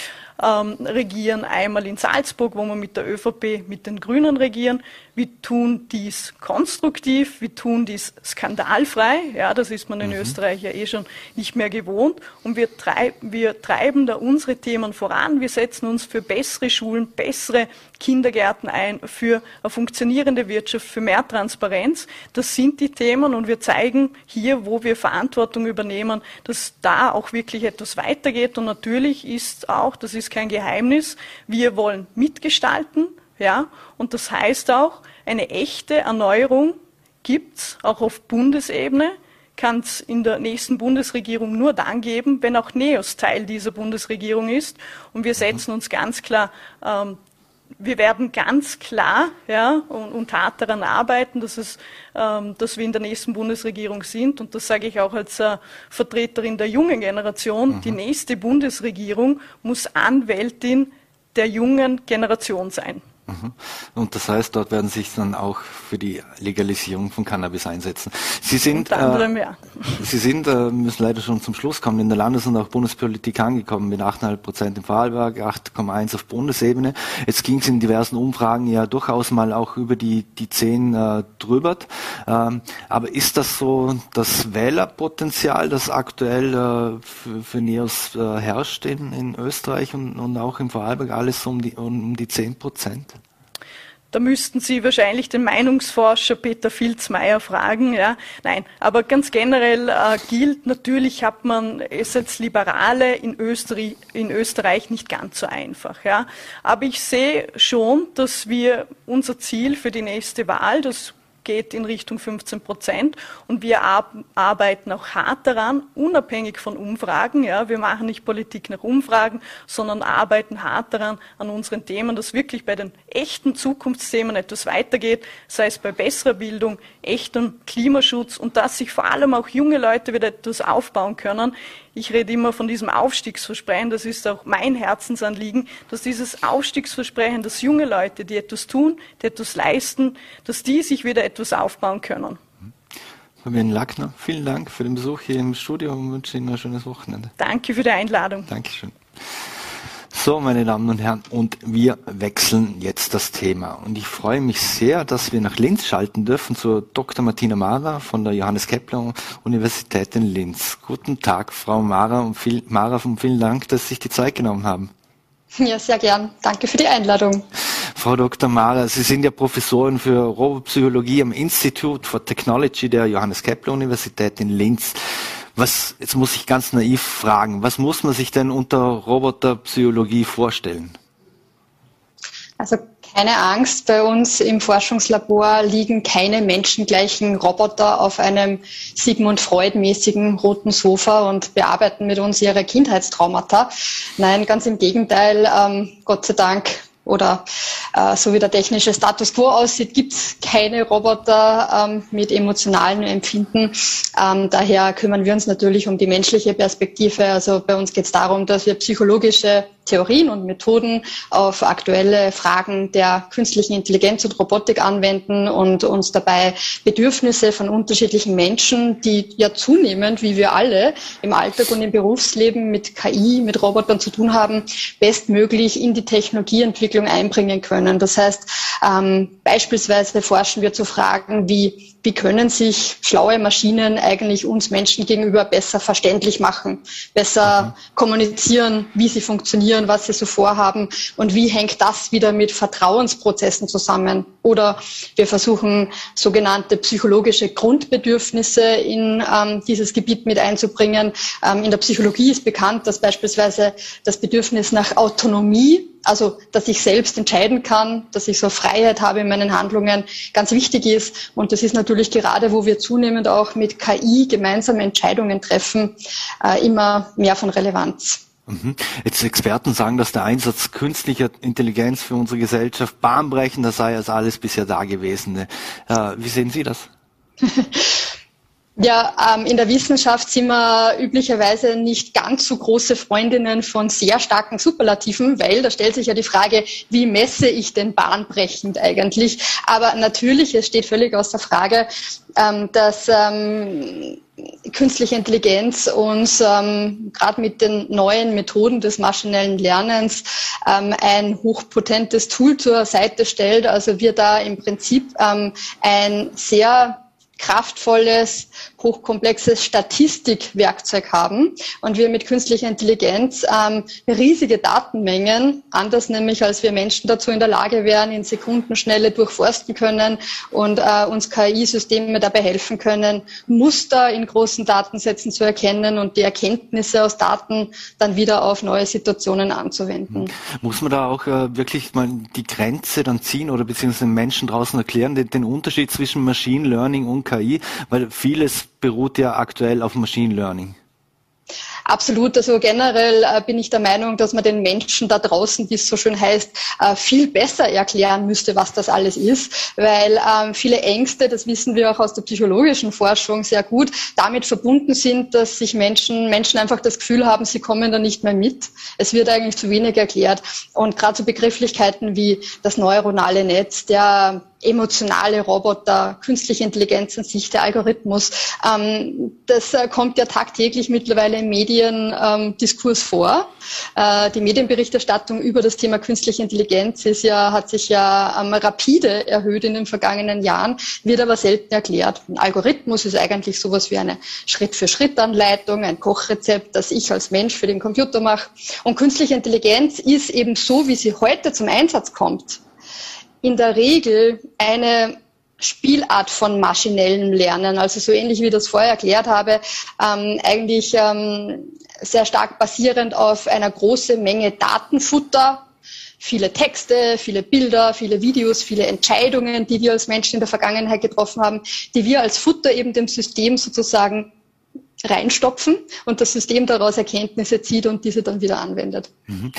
ähm, regieren, einmal in Salzburg, wo wir mit der ÖVP, mit den Grünen regieren. Wir tun dies konstruktiv, wir tun dies skandalfrei. Ja, das ist man in mhm. Österreich ja eh schon nicht mehr gewohnt. Und wir, treib, wir treiben da unsere Themen voran. Wir setzen uns für bessere Schulen, bessere Kindergärten ein, für eine funktionierende Wirtschaft, für mehr Transparenz. Das sind die Themen und wir zeigen hier, wo wir Verantwortung übernehmen, dass da auch wirklich etwas weitergeht. Und natürlich ist auch, das ist kein Geheimnis, wir wollen mitgestalten. Ja, und das heißt auch, eine echte Erneuerung gibt's auch auf Bundesebene, kann es in der nächsten Bundesregierung nur dann geben, wenn auch NEOS Teil dieser Bundesregierung ist. Und wir setzen uns ganz klar ähm, wir werden ganz klar ja, und, und hart daran arbeiten, dass, es, ähm, dass wir in der nächsten Bundesregierung sind. Und das sage ich auch als äh, Vertreterin der jungen Generation. Mhm. Die nächste Bundesregierung muss Anwältin der jungen Generation sein. Mhm. Und das heißt, dort werden sich dann auch für die Legalisierung von Cannabis einsetzen. Sie sind, anderem, äh, ja. Sie sind, äh, müssen leider schon zum Schluss kommen, in der Landes- und auch Bundespolitik angekommen mit 8,5 Prozent im Vorarlberg, 8,1 auf Bundesebene. Jetzt ging es in diversen Umfragen ja durchaus mal auch über die, die 10 äh, drüber. Ähm, aber ist das so das Wählerpotenzial, das aktuell äh, für, für NEOS äh, herrscht in, in Österreich und, und auch im Vorarlberg alles um die, um die 10 Prozent? Da müssten Sie wahrscheinlich den Meinungsforscher Peter Filzmeier fragen. Ja. Nein, aber ganz generell äh, gilt, natürlich hat man es als Liberale in Österreich, in Österreich nicht ganz so einfach. Ja. Aber ich sehe schon, dass wir unser Ziel für die nächste Wahl, das geht in Richtung 15 Prozent. Und wir arbeiten auch hart daran, unabhängig von Umfragen. Ja, wir machen nicht Politik nach Umfragen, sondern arbeiten hart daran an unseren Themen, dass wirklich bei den echten Zukunftsthemen etwas weitergeht, sei es bei besserer Bildung, echtem Klimaschutz und dass sich vor allem auch junge Leute wieder etwas aufbauen können. Ich rede immer von diesem Aufstiegsversprechen, das ist auch mein Herzensanliegen, dass dieses Aufstiegsversprechen, dass junge Leute, die etwas tun, die etwas leisten, dass die sich wieder etwas aufbauen können. Fabian Lackner, vielen Dank für den Besuch hier im Studio und wünsche Ihnen ein schönes Wochenende. Danke für die Einladung. Dankeschön. So, meine Damen und Herren, und wir wechseln jetzt das Thema. Und ich freue mich sehr, dass wir nach Linz schalten dürfen zur Dr. Martina Mara von der Johannes Kepler Universität in Linz. Guten Tag, Frau Mara, und viel, Mara, und vielen Dank, dass Sie sich die Zeit genommen haben. Ja, sehr gern. Danke für die Einladung. Frau Dr. Mara, Sie sind ja Professorin für Robopsychologie am Institute for Technology der Johannes Kepler Universität in Linz. Was, jetzt muss ich ganz naiv fragen, was muss man sich denn unter Roboterpsychologie vorstellen? Also keine Angst, bei uns im Forschungslabor liegen keine menschengleichen Roboter auf einem Sigmund Freud-mäßigen roten Sofa und bearbeiten mit uns ihre Kindheitstraumata. Nein, ganz im Gegenteil, ähm, Gott sei Dank oder äh, so wie der technische Status quo aussieht, gibt es keine Roboter ähm, mit emotionalen Empfinden. Ähm, daher kümmern wir uns natürlich um die menschliche Perspektive. Also bei uns geht es darum, dass wir psychologische Theorien und Methoden auf aktuelle Fragen der künstlichen Intelligenz und Robotik anwenden und uns dabei Bedürfnisse von unterschiedlichen Menschen, die ja zunehmend, wie wir alle, im Alltag und im Berufsleben mit KI, mit Robotern zu tun haben, bestmöglich in die Technologieentwicklung einbringen können. Das heißt, ähm, beispielsweise forschen wir zu Fragen wie wie können sich schlaue Maschinen eigentlich uns Menschen gegenüber besser verständlich machen, besser mhm. kommunizieren, wie sie funktionieren, was sie so vorhaben und wie hängt das wieder mit Vertrauensprozessen zusammen. Oder wir versuchen sogenannte psychologische Grundbedürfnisse in ähm, dieses Gebiet mit einzubringen. Ähm, in der Psychologie ist bekannt, dass beispielsweise das Bedürfnis nach Autonomie also dass ich selbst entscheiden kann, dass ich so Freiheit habe in meinen Handlungen, ganz wichtig ist. Und das ist natürlich gerade, wo wir zunehmend auch mit KI gemeinsame Entscheidungen treffen, äh, immer mehr von Relevanz. Mhm. Jetzt Experten sagen, dass der Einsatz künstlicher Intelligenz für unsere Gesellschaft bahnbrechender sei als alles bisher Dagewesene. Äh, wie sehen Sie das? [laughs] Ja, ähm, in der Wissenschaft sind wir üblicherweise nicht ganz so große Freundinnen von sehr starken Superlativen, weil da stellt sich ja die Frage, wie messe ich denn bahnbrechend eigentlich? Aber natürlich, es steht völlig außer Frage, ähm, dass ähm, künstliche Intelligenz uns ähm, gerade mit den neuen Methoden des maschinellen Lernens ähm, ein hochpotentes Tool zur Seite stellt. Also wir da im Prinzip ähm, ein sehr kraftvolles, hochkomplexes Statistikwerkzeug haben und wir mit künstlicher Intelligenz ähm, riesige Datenmengen, anders nämlich als wir Menschen dazu in der Lage wären, in Sekundenschnelle durchforsten können und äh, uns KI-Systeme dabei helfen können, Muster in großen Datensätzen zu erkennen und die Erkenntnisse aus Daten dann wieder auf neue Situationen anzuwenden. Muss man da auch äh, wirklich mal die Grenze dann ziehen oder beziehungsweise den Menschen draußen erklären, den, den Unterschied zwischen Machine Learning und KI, weil vieles beruht ja aktuell auf Machine Learning. Absolut. Also generell äh, bin ich der Meinung, dass man den Menschen da draußen, wie es so schön heißt, äh, viel besser erklären müsste, was das alles ist, weil ähm, viele Ängste, das wissen wir auch aus der psychologischen Forschung sehr gut, damit verbunden sind, dass sich Menschen, Menschen einfach das Gefühl haben, sie kommen da nicht mehr mit. Es wird eigentlich zu wenig erklärt. Und gerade so Begrifflichkeiten wie das neuronale Netz, der emotionale Roboter, künstliche Intelligenz an sich, der Algorithmus. Ähm, das äh, kommt ja tagtäglich mittlerweile im Mediendiskurs ähm, vor. Äh, die Medienberichterstattung über das Thema künstliche Intelligenz ist ja, hat sich ja ähm, rapide erhöht in den vergangenen Jahren, wird aber selten erklärt. Ein Algorithmus ist eigentlich sowas wie eine Schritt-für-Schritt-Anleitung, ein Kochrezept, das ich als Mensch für den Computer mache. Und künstliche Intelligenz ist eben so, wie sie heute zum Einsatz kommt, in der Regel eine Spielart von maschinellem Lernen, also so ähnlich wie ich das vorher erklärt habe, ähm, eigentlich ähm, sehr stark basierend auf einer großen Menge Datenfutter, viele Texte, viele Bilder, viele Videos, viele Entscheidungen, die wir als Menschen in der Vergangenheit getroffen haben, die wir als Futter eben dem System sozusagen reinstopfen und das System daraus Erkenntnisse zieht und diese dann wieder anwendet. Mhm.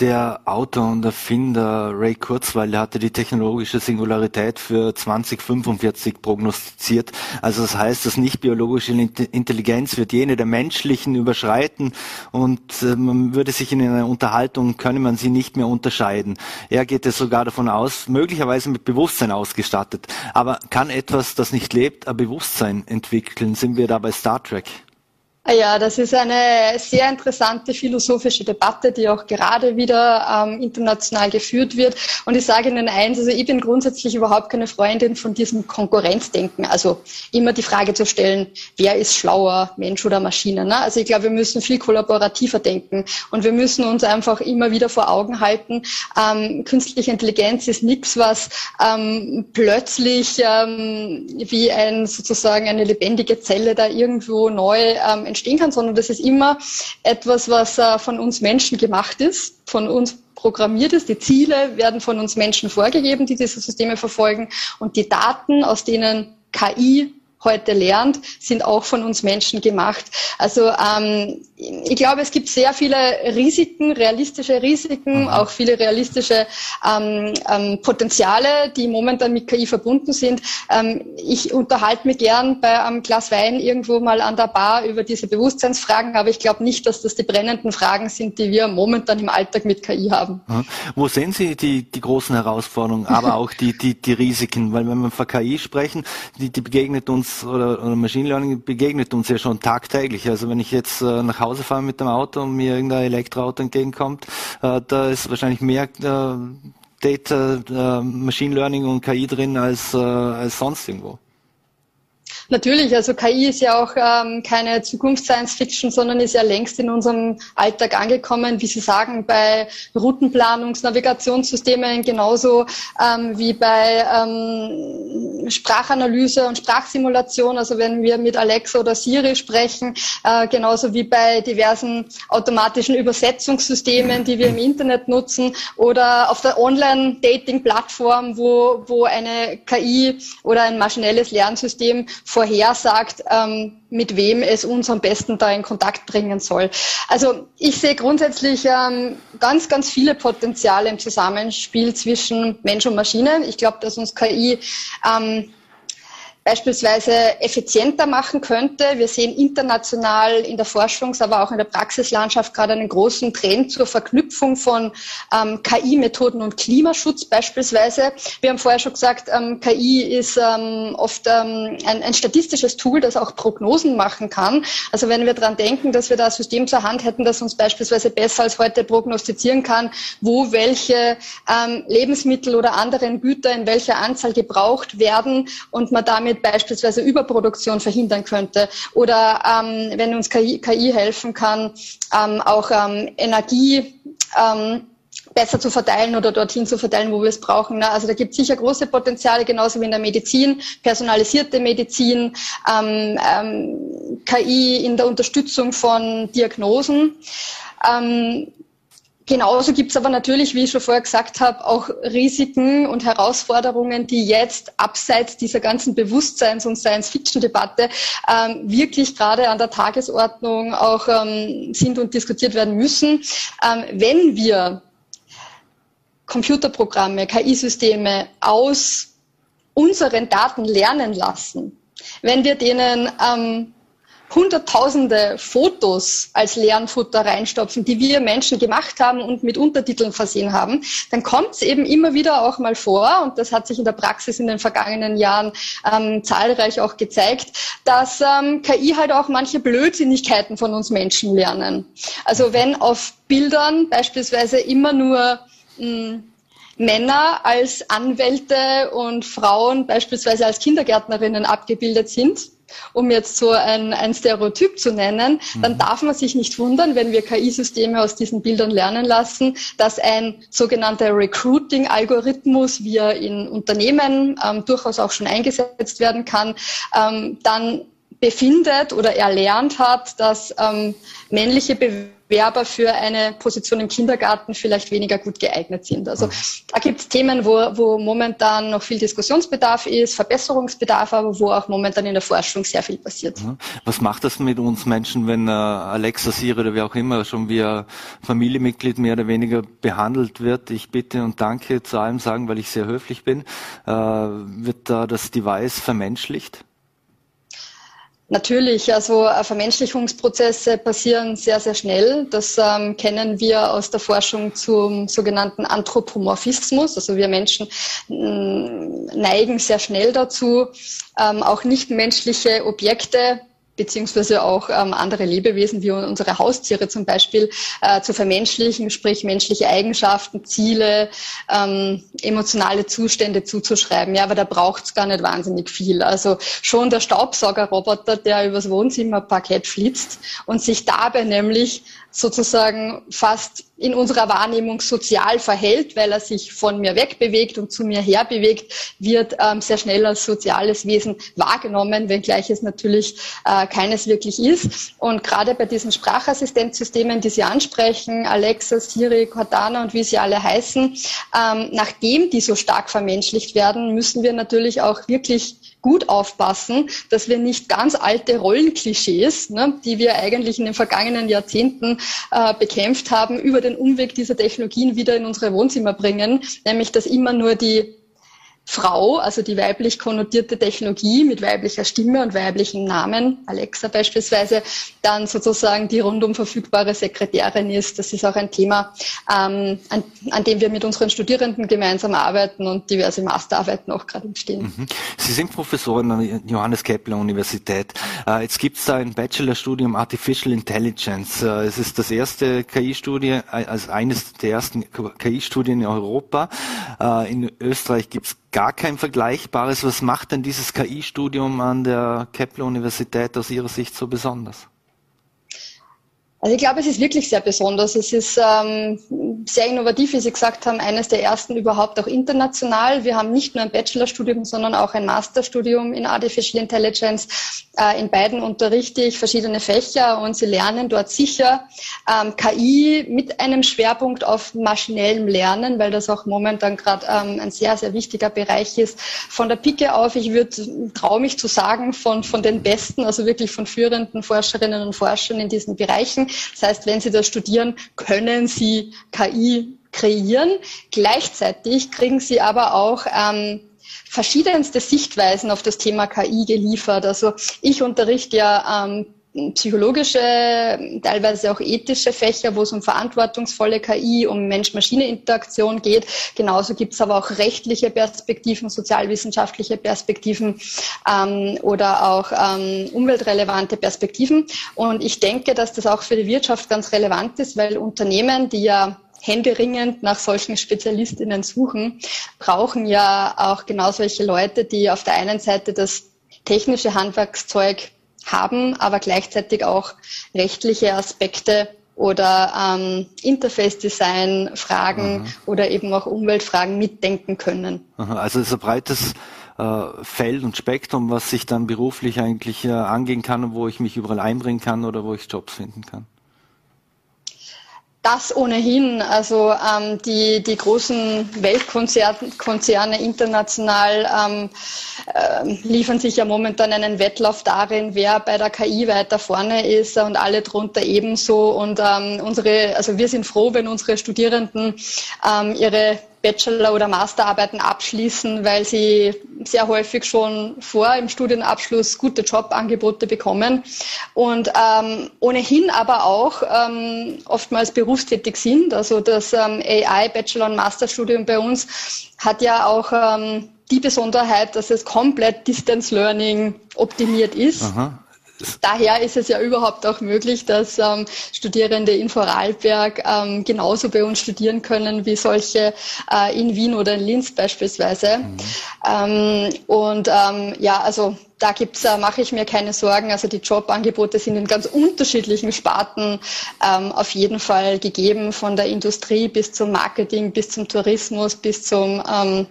Der Autor und Erfinder Ray Kurzweil hatte die technologische Singularität für 2045 prognostiziert. Also das heißt, dass nicht biologische Intelligenz wird jene der menschlichen überschreiten und äh, man würde sich in einer Unterhaltung, könne man sie nicht mehr unterscheiden. Er geht es sogar davon aus, möglicherweise mit Bewusstsein ausgestattet. Aber kann etwas, das nicht lebt, ein Bewusstsein entwickeln? Sind wir da bei Star Trek? Ah ja, das ist eine sehr interessante philosophische Debatte, die auch gerade wieder ähm, international geführt wird. Und ich sage Ihnen eins, also ich bin grundsätzlich überhaupt keine Freundin von diesem Konkurrenzdenken. Also immer die Frage zu stellen, wer ist schlauer, Mensch oder Maschine. Ne? Also ich glaube, wir müssen viel kollaborativer denken und wir müssen uns einfach immer wieder vor Augen halten, ähm, künstliche Intelligenz ist nichts, was ähm, plötzlich ähm, wie ein sozusagen eine lebendige Zelle da irgendwo neu ähm, entstehen kann, sondern das ist immer etwas, was äh, von uns Menschen gemacht ist, von uns programmiert ist. Die Ziele werden von uns Menschen vorgegeben, die diese Systeme verfolgen. Und die Daten, aus denen KI heute lernt, sind auch von uns Menschen gemacht. Also ähm, ich glaube, es gibt sehr viele Risiken, realistische Risiken, mhm. auch viele realistische ähm, ähm, Potenziale, die momentan mit KI verbunden sind. Ähm, ich unterhalte mich gern bei einem Glas Wein irgendwo mal an der Bar über diese Bewusstseinsfragen, aber ich glaube nicht, dass das die brennenden Fragen sind, die wir momentan im Alltag mit KI haben. Wo sehen Sie die, die großen Herausforderungen, aber [laughs] auch die, die, die Risiken? Weil wenn wir von KI sprechen, die, die begegnet uns oder, oder Machine Learning begegnet uns ja schon tagtäglich. Also wenn ich jetzt äh, nach Hause fahre mit dem Auto und mir irgendein Elektroauto entgegenkommt, äh, da ist wahrscheinlich mehr äh, Data, äh, Machine Learning und KI drin als, äh, als sonst irgendwo. Natürlich, also KI ist ja auch ähm, keine Zukunfts-Science-Fiction, sondern ist ja längst in unserem Alltag angekommen, wie Sie sagen, bei Routenplanungs-, Navigationssystemen genauso ähm, wie bei ähm, Sprachanalyse und Sprachsimulation, also wenn wir mit Alexa oder Siri sprechen, äh, genauso wie bei diversen automatischen Übersetzungssystemen, die wir im Internet nutzen oder auf der Online-Dating-Plattform, wo, wo eine KI oder ein maschinelles Lernsystem vorhersagt, ähm, mit wem es uns am besten da in Kontakt bringen soll. Also ich sehe grundsätzlich ähm, ganz, ganz viele Potenziale im Zusammenspiel zwischen Mensch und Maschine. Ich glaube, dass uns KI ähm, beispielsweise effizienter machen könnte. Wir sehen international in der Forschungs-, aber auch in der Praxislandschaft gerade einen großen Trend zur Verknüpfung von ähm, KI-Methoden und Klimaschutz beispielsweise. Wir haben vorher schon gesagt, ähm, KI ist ähm, oft ähm, ein, ein, statistisches Tool, das auch Prognosen machen kann. Also wenn wir daran denken, dass wir da ein System zur Hand hätten, das uns beispielsweise besser als heute prognostizieren kann, wo welche ähm, Lebensmittel oder anderen Güter in welcher Anzahl gebraucht werden und man damit damit beispielsweise Überproduktion verhindern könnte oder ähm, wenn uns KI, KI helfen kann, ähm, auch ähm, Energie ähm, besser zu verteilen oder dorthin zu verteilen, wo wir es brauchen. Ne? Also da gibt es sicher große Potenziale, genauso wie in der Medizin, personalisierte Medizin, ähm, ähm, KI in der Unterstützung von Diagnosen. Genauso gibt es aber natürlich, wie ich schon vorher gesagt habe, auch Risiken und Herausforderungen, die jetzt abseits dieser ganzen Bewusstseins- und Science-Fiction-Debatte ähm, wirklich gerade an der Tagesordnung auch ähm, sind und diskutiert werden müssen. Ähm, wenn wir Computerprogramme, KI-Systeme aus unseren Daten lernen lassen, wenn wir denen ähm, hunderttausende Fotos als Lernfutter reinstopfen, die wir Menschen gemacht haben und mit Untertiteln versehen haben, dann kommt es eben immer wieder auch mal vor, und das hat sich in der Praxis in den vergangenen Jahren ähm, zahlreich auch gezeigt, dass ähm, KI halt auch manche Blödsinnigkeiten von uns Menschen lernen. Also wenn auf Bildern beispielsweise immer nur hm, Männer als Anwälte und Frauen beispielsweise als Kindergärtnerinnen abgebildet sind, um jetzt so ein, ein Stereotyp zu nennen, mhm. dann darf man sich nicht wundern, wenn wir KI-Systeme aus diesen Bildern lernen lassen, dass ein sogenannter Recruiting-Algorithmus, wie er in Unternehmen ähm, durchaus auch schon eingesetzt werden kann, ähm, dann befindet oder erlernt hat, dass ähm, männliche Bewerber für eine Position im Kindergarten vielleicht weniger gut geeignet sind. Also da gibt es Themen, wo, wo momentan noch viel Diskussionsbedarf ist, Verbesserungsbedarf, aber wo auch momentan in der Forschung sehr viel passiert. Was macht das mit uns Menschen, wenn äh, Alexa, Siri oder wer auch immer schon wie ein Familienmitglied mehr oder weniger behandelt wird? Ich bitte und danke zu allem sagen, weil ich sehr höflich bin. Äh, wird da das Device vermenschlicht? Natürlich, also äh, Vermenschlichungsprozesse passieren sehr, sehr schnell. Das ähm, kennen wir aus der Forschung zum sogenannten Anthropomorphismus. Also wir Menschen mm, neigen sehr schnell dazu, ähm, auch nichtmenschliche Objekte beziehungsweise auch ähm, andere Lebewesen wie unsere Haustiere zum Beispiel äh, zu vermenschlichen, sprich menschliche Eigenschaften, Ziele, ähm, emotionale Zustände zuzuschreiben. Ja, aber da braucht es gar nicht wahnsinnig viel. Also schon der Staubsaugerroboter, der übers Wohnzimmerparkett flitzt und sich dabei nämlich sozusagen fast in unserer Wahrnehmung sozial verhält, weil er sich von mir wegbewegt und zu mir herbewegt, wird ähm, sehr schnell als soziales Wesen wahrgenommen, wenngleich es natürlich äh, keines wirklich ist. Und gerade bei diesen Sprachassistenzsystemen, die Sie ansprechen, Alexa, Siri, Cortana und wie sie alle heißen, ähm, nachdem die so stark vermenschlicht werden, müssen wir natürlich auch wirklich gut aufpassen, dass wir nicht ganz alte Rollenklischees, ne, die wir eigentlich in den vergangenen Jahrzehnten äh, bekämpft haben, über den Umweg dieser Technologien wieder in unsere Wohnzimmer bringen, nämlich dass immer nur die Frau, also die weiblich konnotierte Technologie mit weiblicher Stimme und weiblichen Namen, Alexa beispielsweise, dann sozusagen die rundum verfügbare Sekretärin ist. Das ist auch ein Thema, ähm, an, an, dem wir mit unseren Studierenden gemeinsam arbeiten und diverse Masterarbeiten auch gerade entstehen. Mhm. Sie sind Professorin an der Johannes Kepler Universität. Äh, jetzt gibt es da ein Bachelorstudium Artificial Intelligence. Äh, es ist das erste KI-Studie, äh, also eines der ersten KI-Studien in Europa. Äh, in Österreich gibt es gar kein vergleichbares. Was macht denn dieses KI-Studium an der Kepler-Universität aus Ihrer Sicht so besonders? Also ich glaube, es ist wirklich sehr besonders. Es ist ähm, sehr innovativ, wie Sie gesagt haben, eines der ersten überhaupt auch international. Wir haben nicht nur ein Bachelorstudium, sondern auch ein Masterstudium in Artificial Intelligence. Äh, in beiden unterrichte ich verschiedene Fächer und Sie lernen dort sicher ähm, KI mit einem Schwerpunkt auf maschinellem Lernen, weil das auch momentan gerade ähm, ein sehr, sehr wichtiger Bereich ist. Von der Pike auf, ich würde traue mich zu sagen, von, von den Besten, also wirklich von führenden Forscherinnen und Forschern in diesen Bereichen. Das heißt, wenn Sie das studieren, können Sie KI kreieren. Gleichzeitig kriegen Sie aber auch ähm, verschiedenste Sichtweisen auf das Thema KI geliefert. Also ich unterrichte ja ähm, psychologische, teilweise auch ethische Fächer, wo es um verantwortungsvolle KI, um Mensch-Maschine-Interaktion geht. Genauso gibt es aber auch rechtliche Perspektiven, sozialwissenschaftliche Perspektiven ähm, oder auch ähm, umweltrelevante Perspektiven. Und ich denke, dass das auch für die Wirtschaft ganz relevant ist, weil Unternehmen, die ja händeringend nach solchen Spezialistinnen suchen, brauchen ja auch genau solche Leute, die auf der einen Seite das technische Handwerkszeug haben, aber gleichzeitig auch rechtliche Aspekte oder ähm, Interface-Design-Fragen mhm. oder eben auch Umweltfragen mitdenken können. Also es ist ein breites äh, Feld und Spektrum, was sich dann beruflich eigentlich äh, angehen kann und wo ich mich überall einbringen kann oder wo ich Jobs finden kann. Das ohnehin. Also ähm, die, die großen Weltkonzerne international ähm, äh, liefern sich ja momentan einen Wettlauf darin, wer bei der KI weiter vorne ist und alle drunter ebenso. Und ähm, unsere, also wir sind froh, wenn unsere Studierenden ähm, ihre Bachelor- oder Masterarbeiten abschließen, weil sie sehr häufig schon vor im Studienabschluss gute Jobangebote bekommen und ähm, ohnehin aber auch ähm, oftmals berufstätig sind. Also das ähm, AI Bachelor- und Masterstudium bei uns hat ja auch ähm, die Besonderheit, dass es komplett Distance Learning optimiert ist. Aha. Daher ist es ja überhaupt auch möglich, dass ähm, Studierende in Vorarlberg ähm, genauso bei uns studieren können wie solche äh, in Wien oder in Linz beispielsweise. Mhm. Ähm, und ähm, ja, also da gibt's, äh, mache ich mir keine Sorgen. Also die Jobangebote sind in ganz unterschiedlichen Sparten ähm, auf jeden Fall gegeben, von der Industrie bis zum Marketing, bis zum Tourismus, bis zum ähm,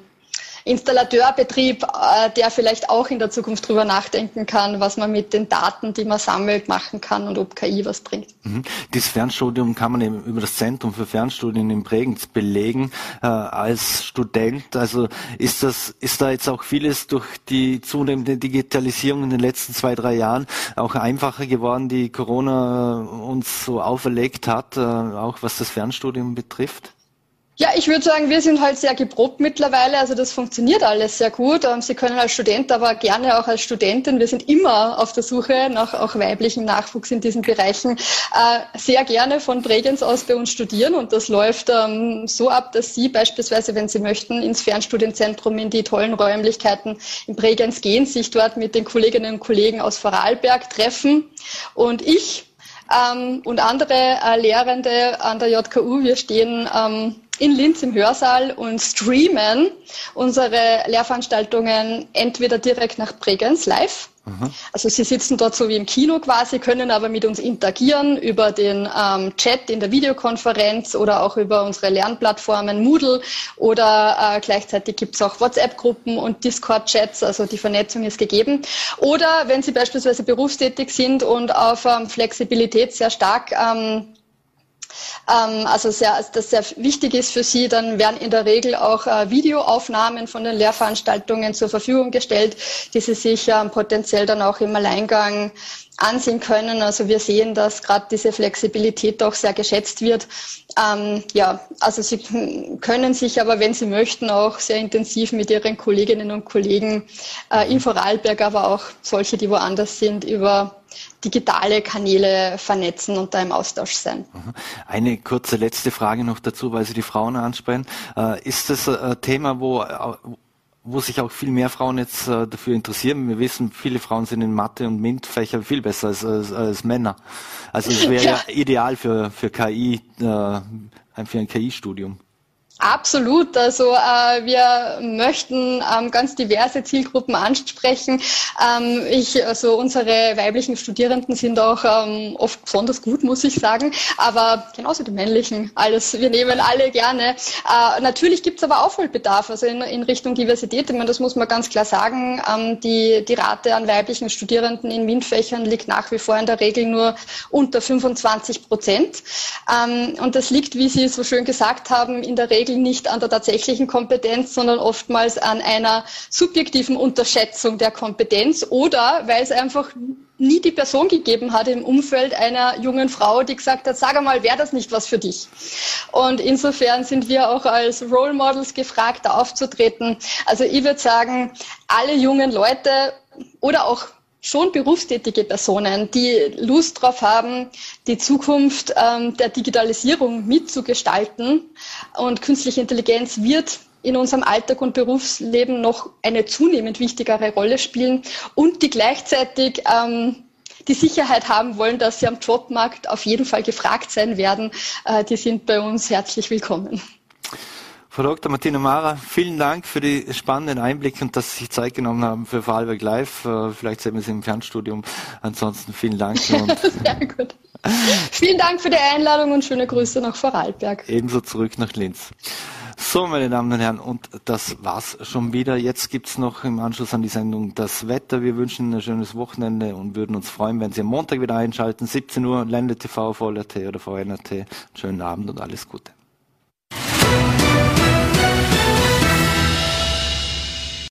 Installateurbetrieb, äh, der vielleicht auch in der Zukunft drüber nachdenken kann, was man mit den Daten, die man sammelt, machen kann und ob KI was bringt. Mhm. Das Fernstudium kann man eben über das Zentrum für Fernstudien in Bregenz belegen äh, als Student. Also ist das, ist da jetzt auch vieles durch die zunehmende Digitalisierung in den letzten zwei, drei Jahren auch einfacher geworden, die Corona uns so auferlegt hat, äh, auch was das Fernstudium betrifft? Ja, ich würde sagen, wir sind halt sehr geprobt mittlerweile. Also das funktioniert alles sehr gut. Ähm, Sie können als Student, aber gerne auch als Studentin. Wir sind immer auf der Suche nach auch weiblichen Nachwuchs in diesen Bereichen. Äh, sehr gerne von Bregenz aus bei uns studieren und das läuft ähm, so ab, dass Sie beispielsweise, wenn Sie möchten, ins Fernstudienzentrum in die tollen Räumlichkeiten in Bregenz gehen, sich dort mit den Kolleginnen und Kollegen aus Vorarlberg treffen und ich ähm, und andere äh, Lehrende an der JKU, wir stehen in Linz im Hörsaal und streamen unsere Lehrveranstaltungen entweder direkt nach Bregenz live. Mhm. Also sie sitzen dort so wie im Kino quasi, können aber mit uns interagieren über den ähm, Chat in der Videokonferenz oder auch über unsere Lernplattformen Moodle oder äh, gleichzeitig gibt es auch WhatsApp-Gruppen und Discord-Chats, also die Vernetzung ist gegeben. Oder wenn Sie beispielsweise berufstätig sind und auf ähm, Flexibilität sehr stark ähm, ähm, also sehr, das sehr wichtig ist für Sie, dann werden in der Regel auch äh, Videoaufnahmen von den Lehrveranstaltungen zur Verfügung gestellt, die Sie sich ähm, potenziell dann auch im Alleingang ansehen können. Also wir sehen, dass gerade diese Flexibilität auch sehr geschätzt wird. Ähm, ja, also Sie können sich aber, wenn Sie möchten, auch sehr intensiv mit Ihren Kolleginnen und Kollegen äh, in Vorarlberg, aber auch solche, die woanders sind, über digitale Kanäle vernetzen und da im Austausch sein. Eine kurze letzte Frage noch dazu, weil Sie die Frauen ansprechen. Äh, ist das ein Thema, wo, wo sich auch viel mehr Frauen jetzt äh, dafür interessieren? Wir wissen, viele Frauen sind in Mathe und MINT-Fächer viel besser als, als, als Männer. Also es wäre ja. ja. ideal für, für KI, äh, für ein KI-Studium. Absolut. Also äh, wir möchten ähm, ganz diverse Zielgruppen ansprechen. Ähm, ich, also unsere weiblichen Studierenden sind auch ähm, oft besonders gut, muss ich sagen. Aber genauso die männlichen. Alles, wir nehmen alle gerne. Äh, natürlich gibt es aber Aufholbedarf, also in, in, Richtung Diversität. Ich meine, das muss man ganz klar sagen. Ähm, die, die Rate an weiblichen Studierenden in MINT-Fächern liegt nach wie vor in der Regel nur unter 25 Prozent. Ähm, und das liegt, wie Sie so schön gesagt haben, in der Regel Regel nicht an der tatsächlichen Kompetenz, sondern oftmals an einer subjektiven Unterschätzung der Kompetenz oder weil es einfach nie die Person gegeben hat im Umfeld einer jungen Frau, die gesagt hat, sag einmal, wäre das nicht was für dich? Und insofern sind wir auch als Role Models gefragt, da aufzutreten. Also ich würde sagen, alle jungen Leute oder auch schon berufstätige Personen, die Lust drauf haben, die Zukunft ähm, der Digitalisierung mitzugestalten. Und künstliche Intelligenz wird in unserem Alltag und Berufsleben noch eine zunehmend wichtigere Rolle spielen und die gleichzeitig ähm, die Sicherheit haben wollen, dass sie am Jobmarkt auf jeden Fall gefragt sein werden, äh, die sind bei uns herzlich willkommen. Frau Dr. Martina Mara, vielen Dank für die spannenden Einblicke und dass Sie sich Zeit genommen haben für Vorarlberg Live. Äh, vielleicht sehen wir Sie im Fernstudium. Ansonsten vielen Dank. [laughs] Sehr gut. Vielen Dank für die Einladung und schöne Grüße nach Vorarlberg. Ebenso zurück nach Linz. So, meine Damen und Herren, und das war's schon wieder. Jetzt gibt's noch im Anschluss an die Sendung das Wetter. Wir wünschen Ihnen ein schönes Wochenende und würden uns freuen, wenn Sie am Montag wieder einschalten. 17 Uhr, Ländetv, VLRT oder VNRT. Schönen Abend und alles Gute.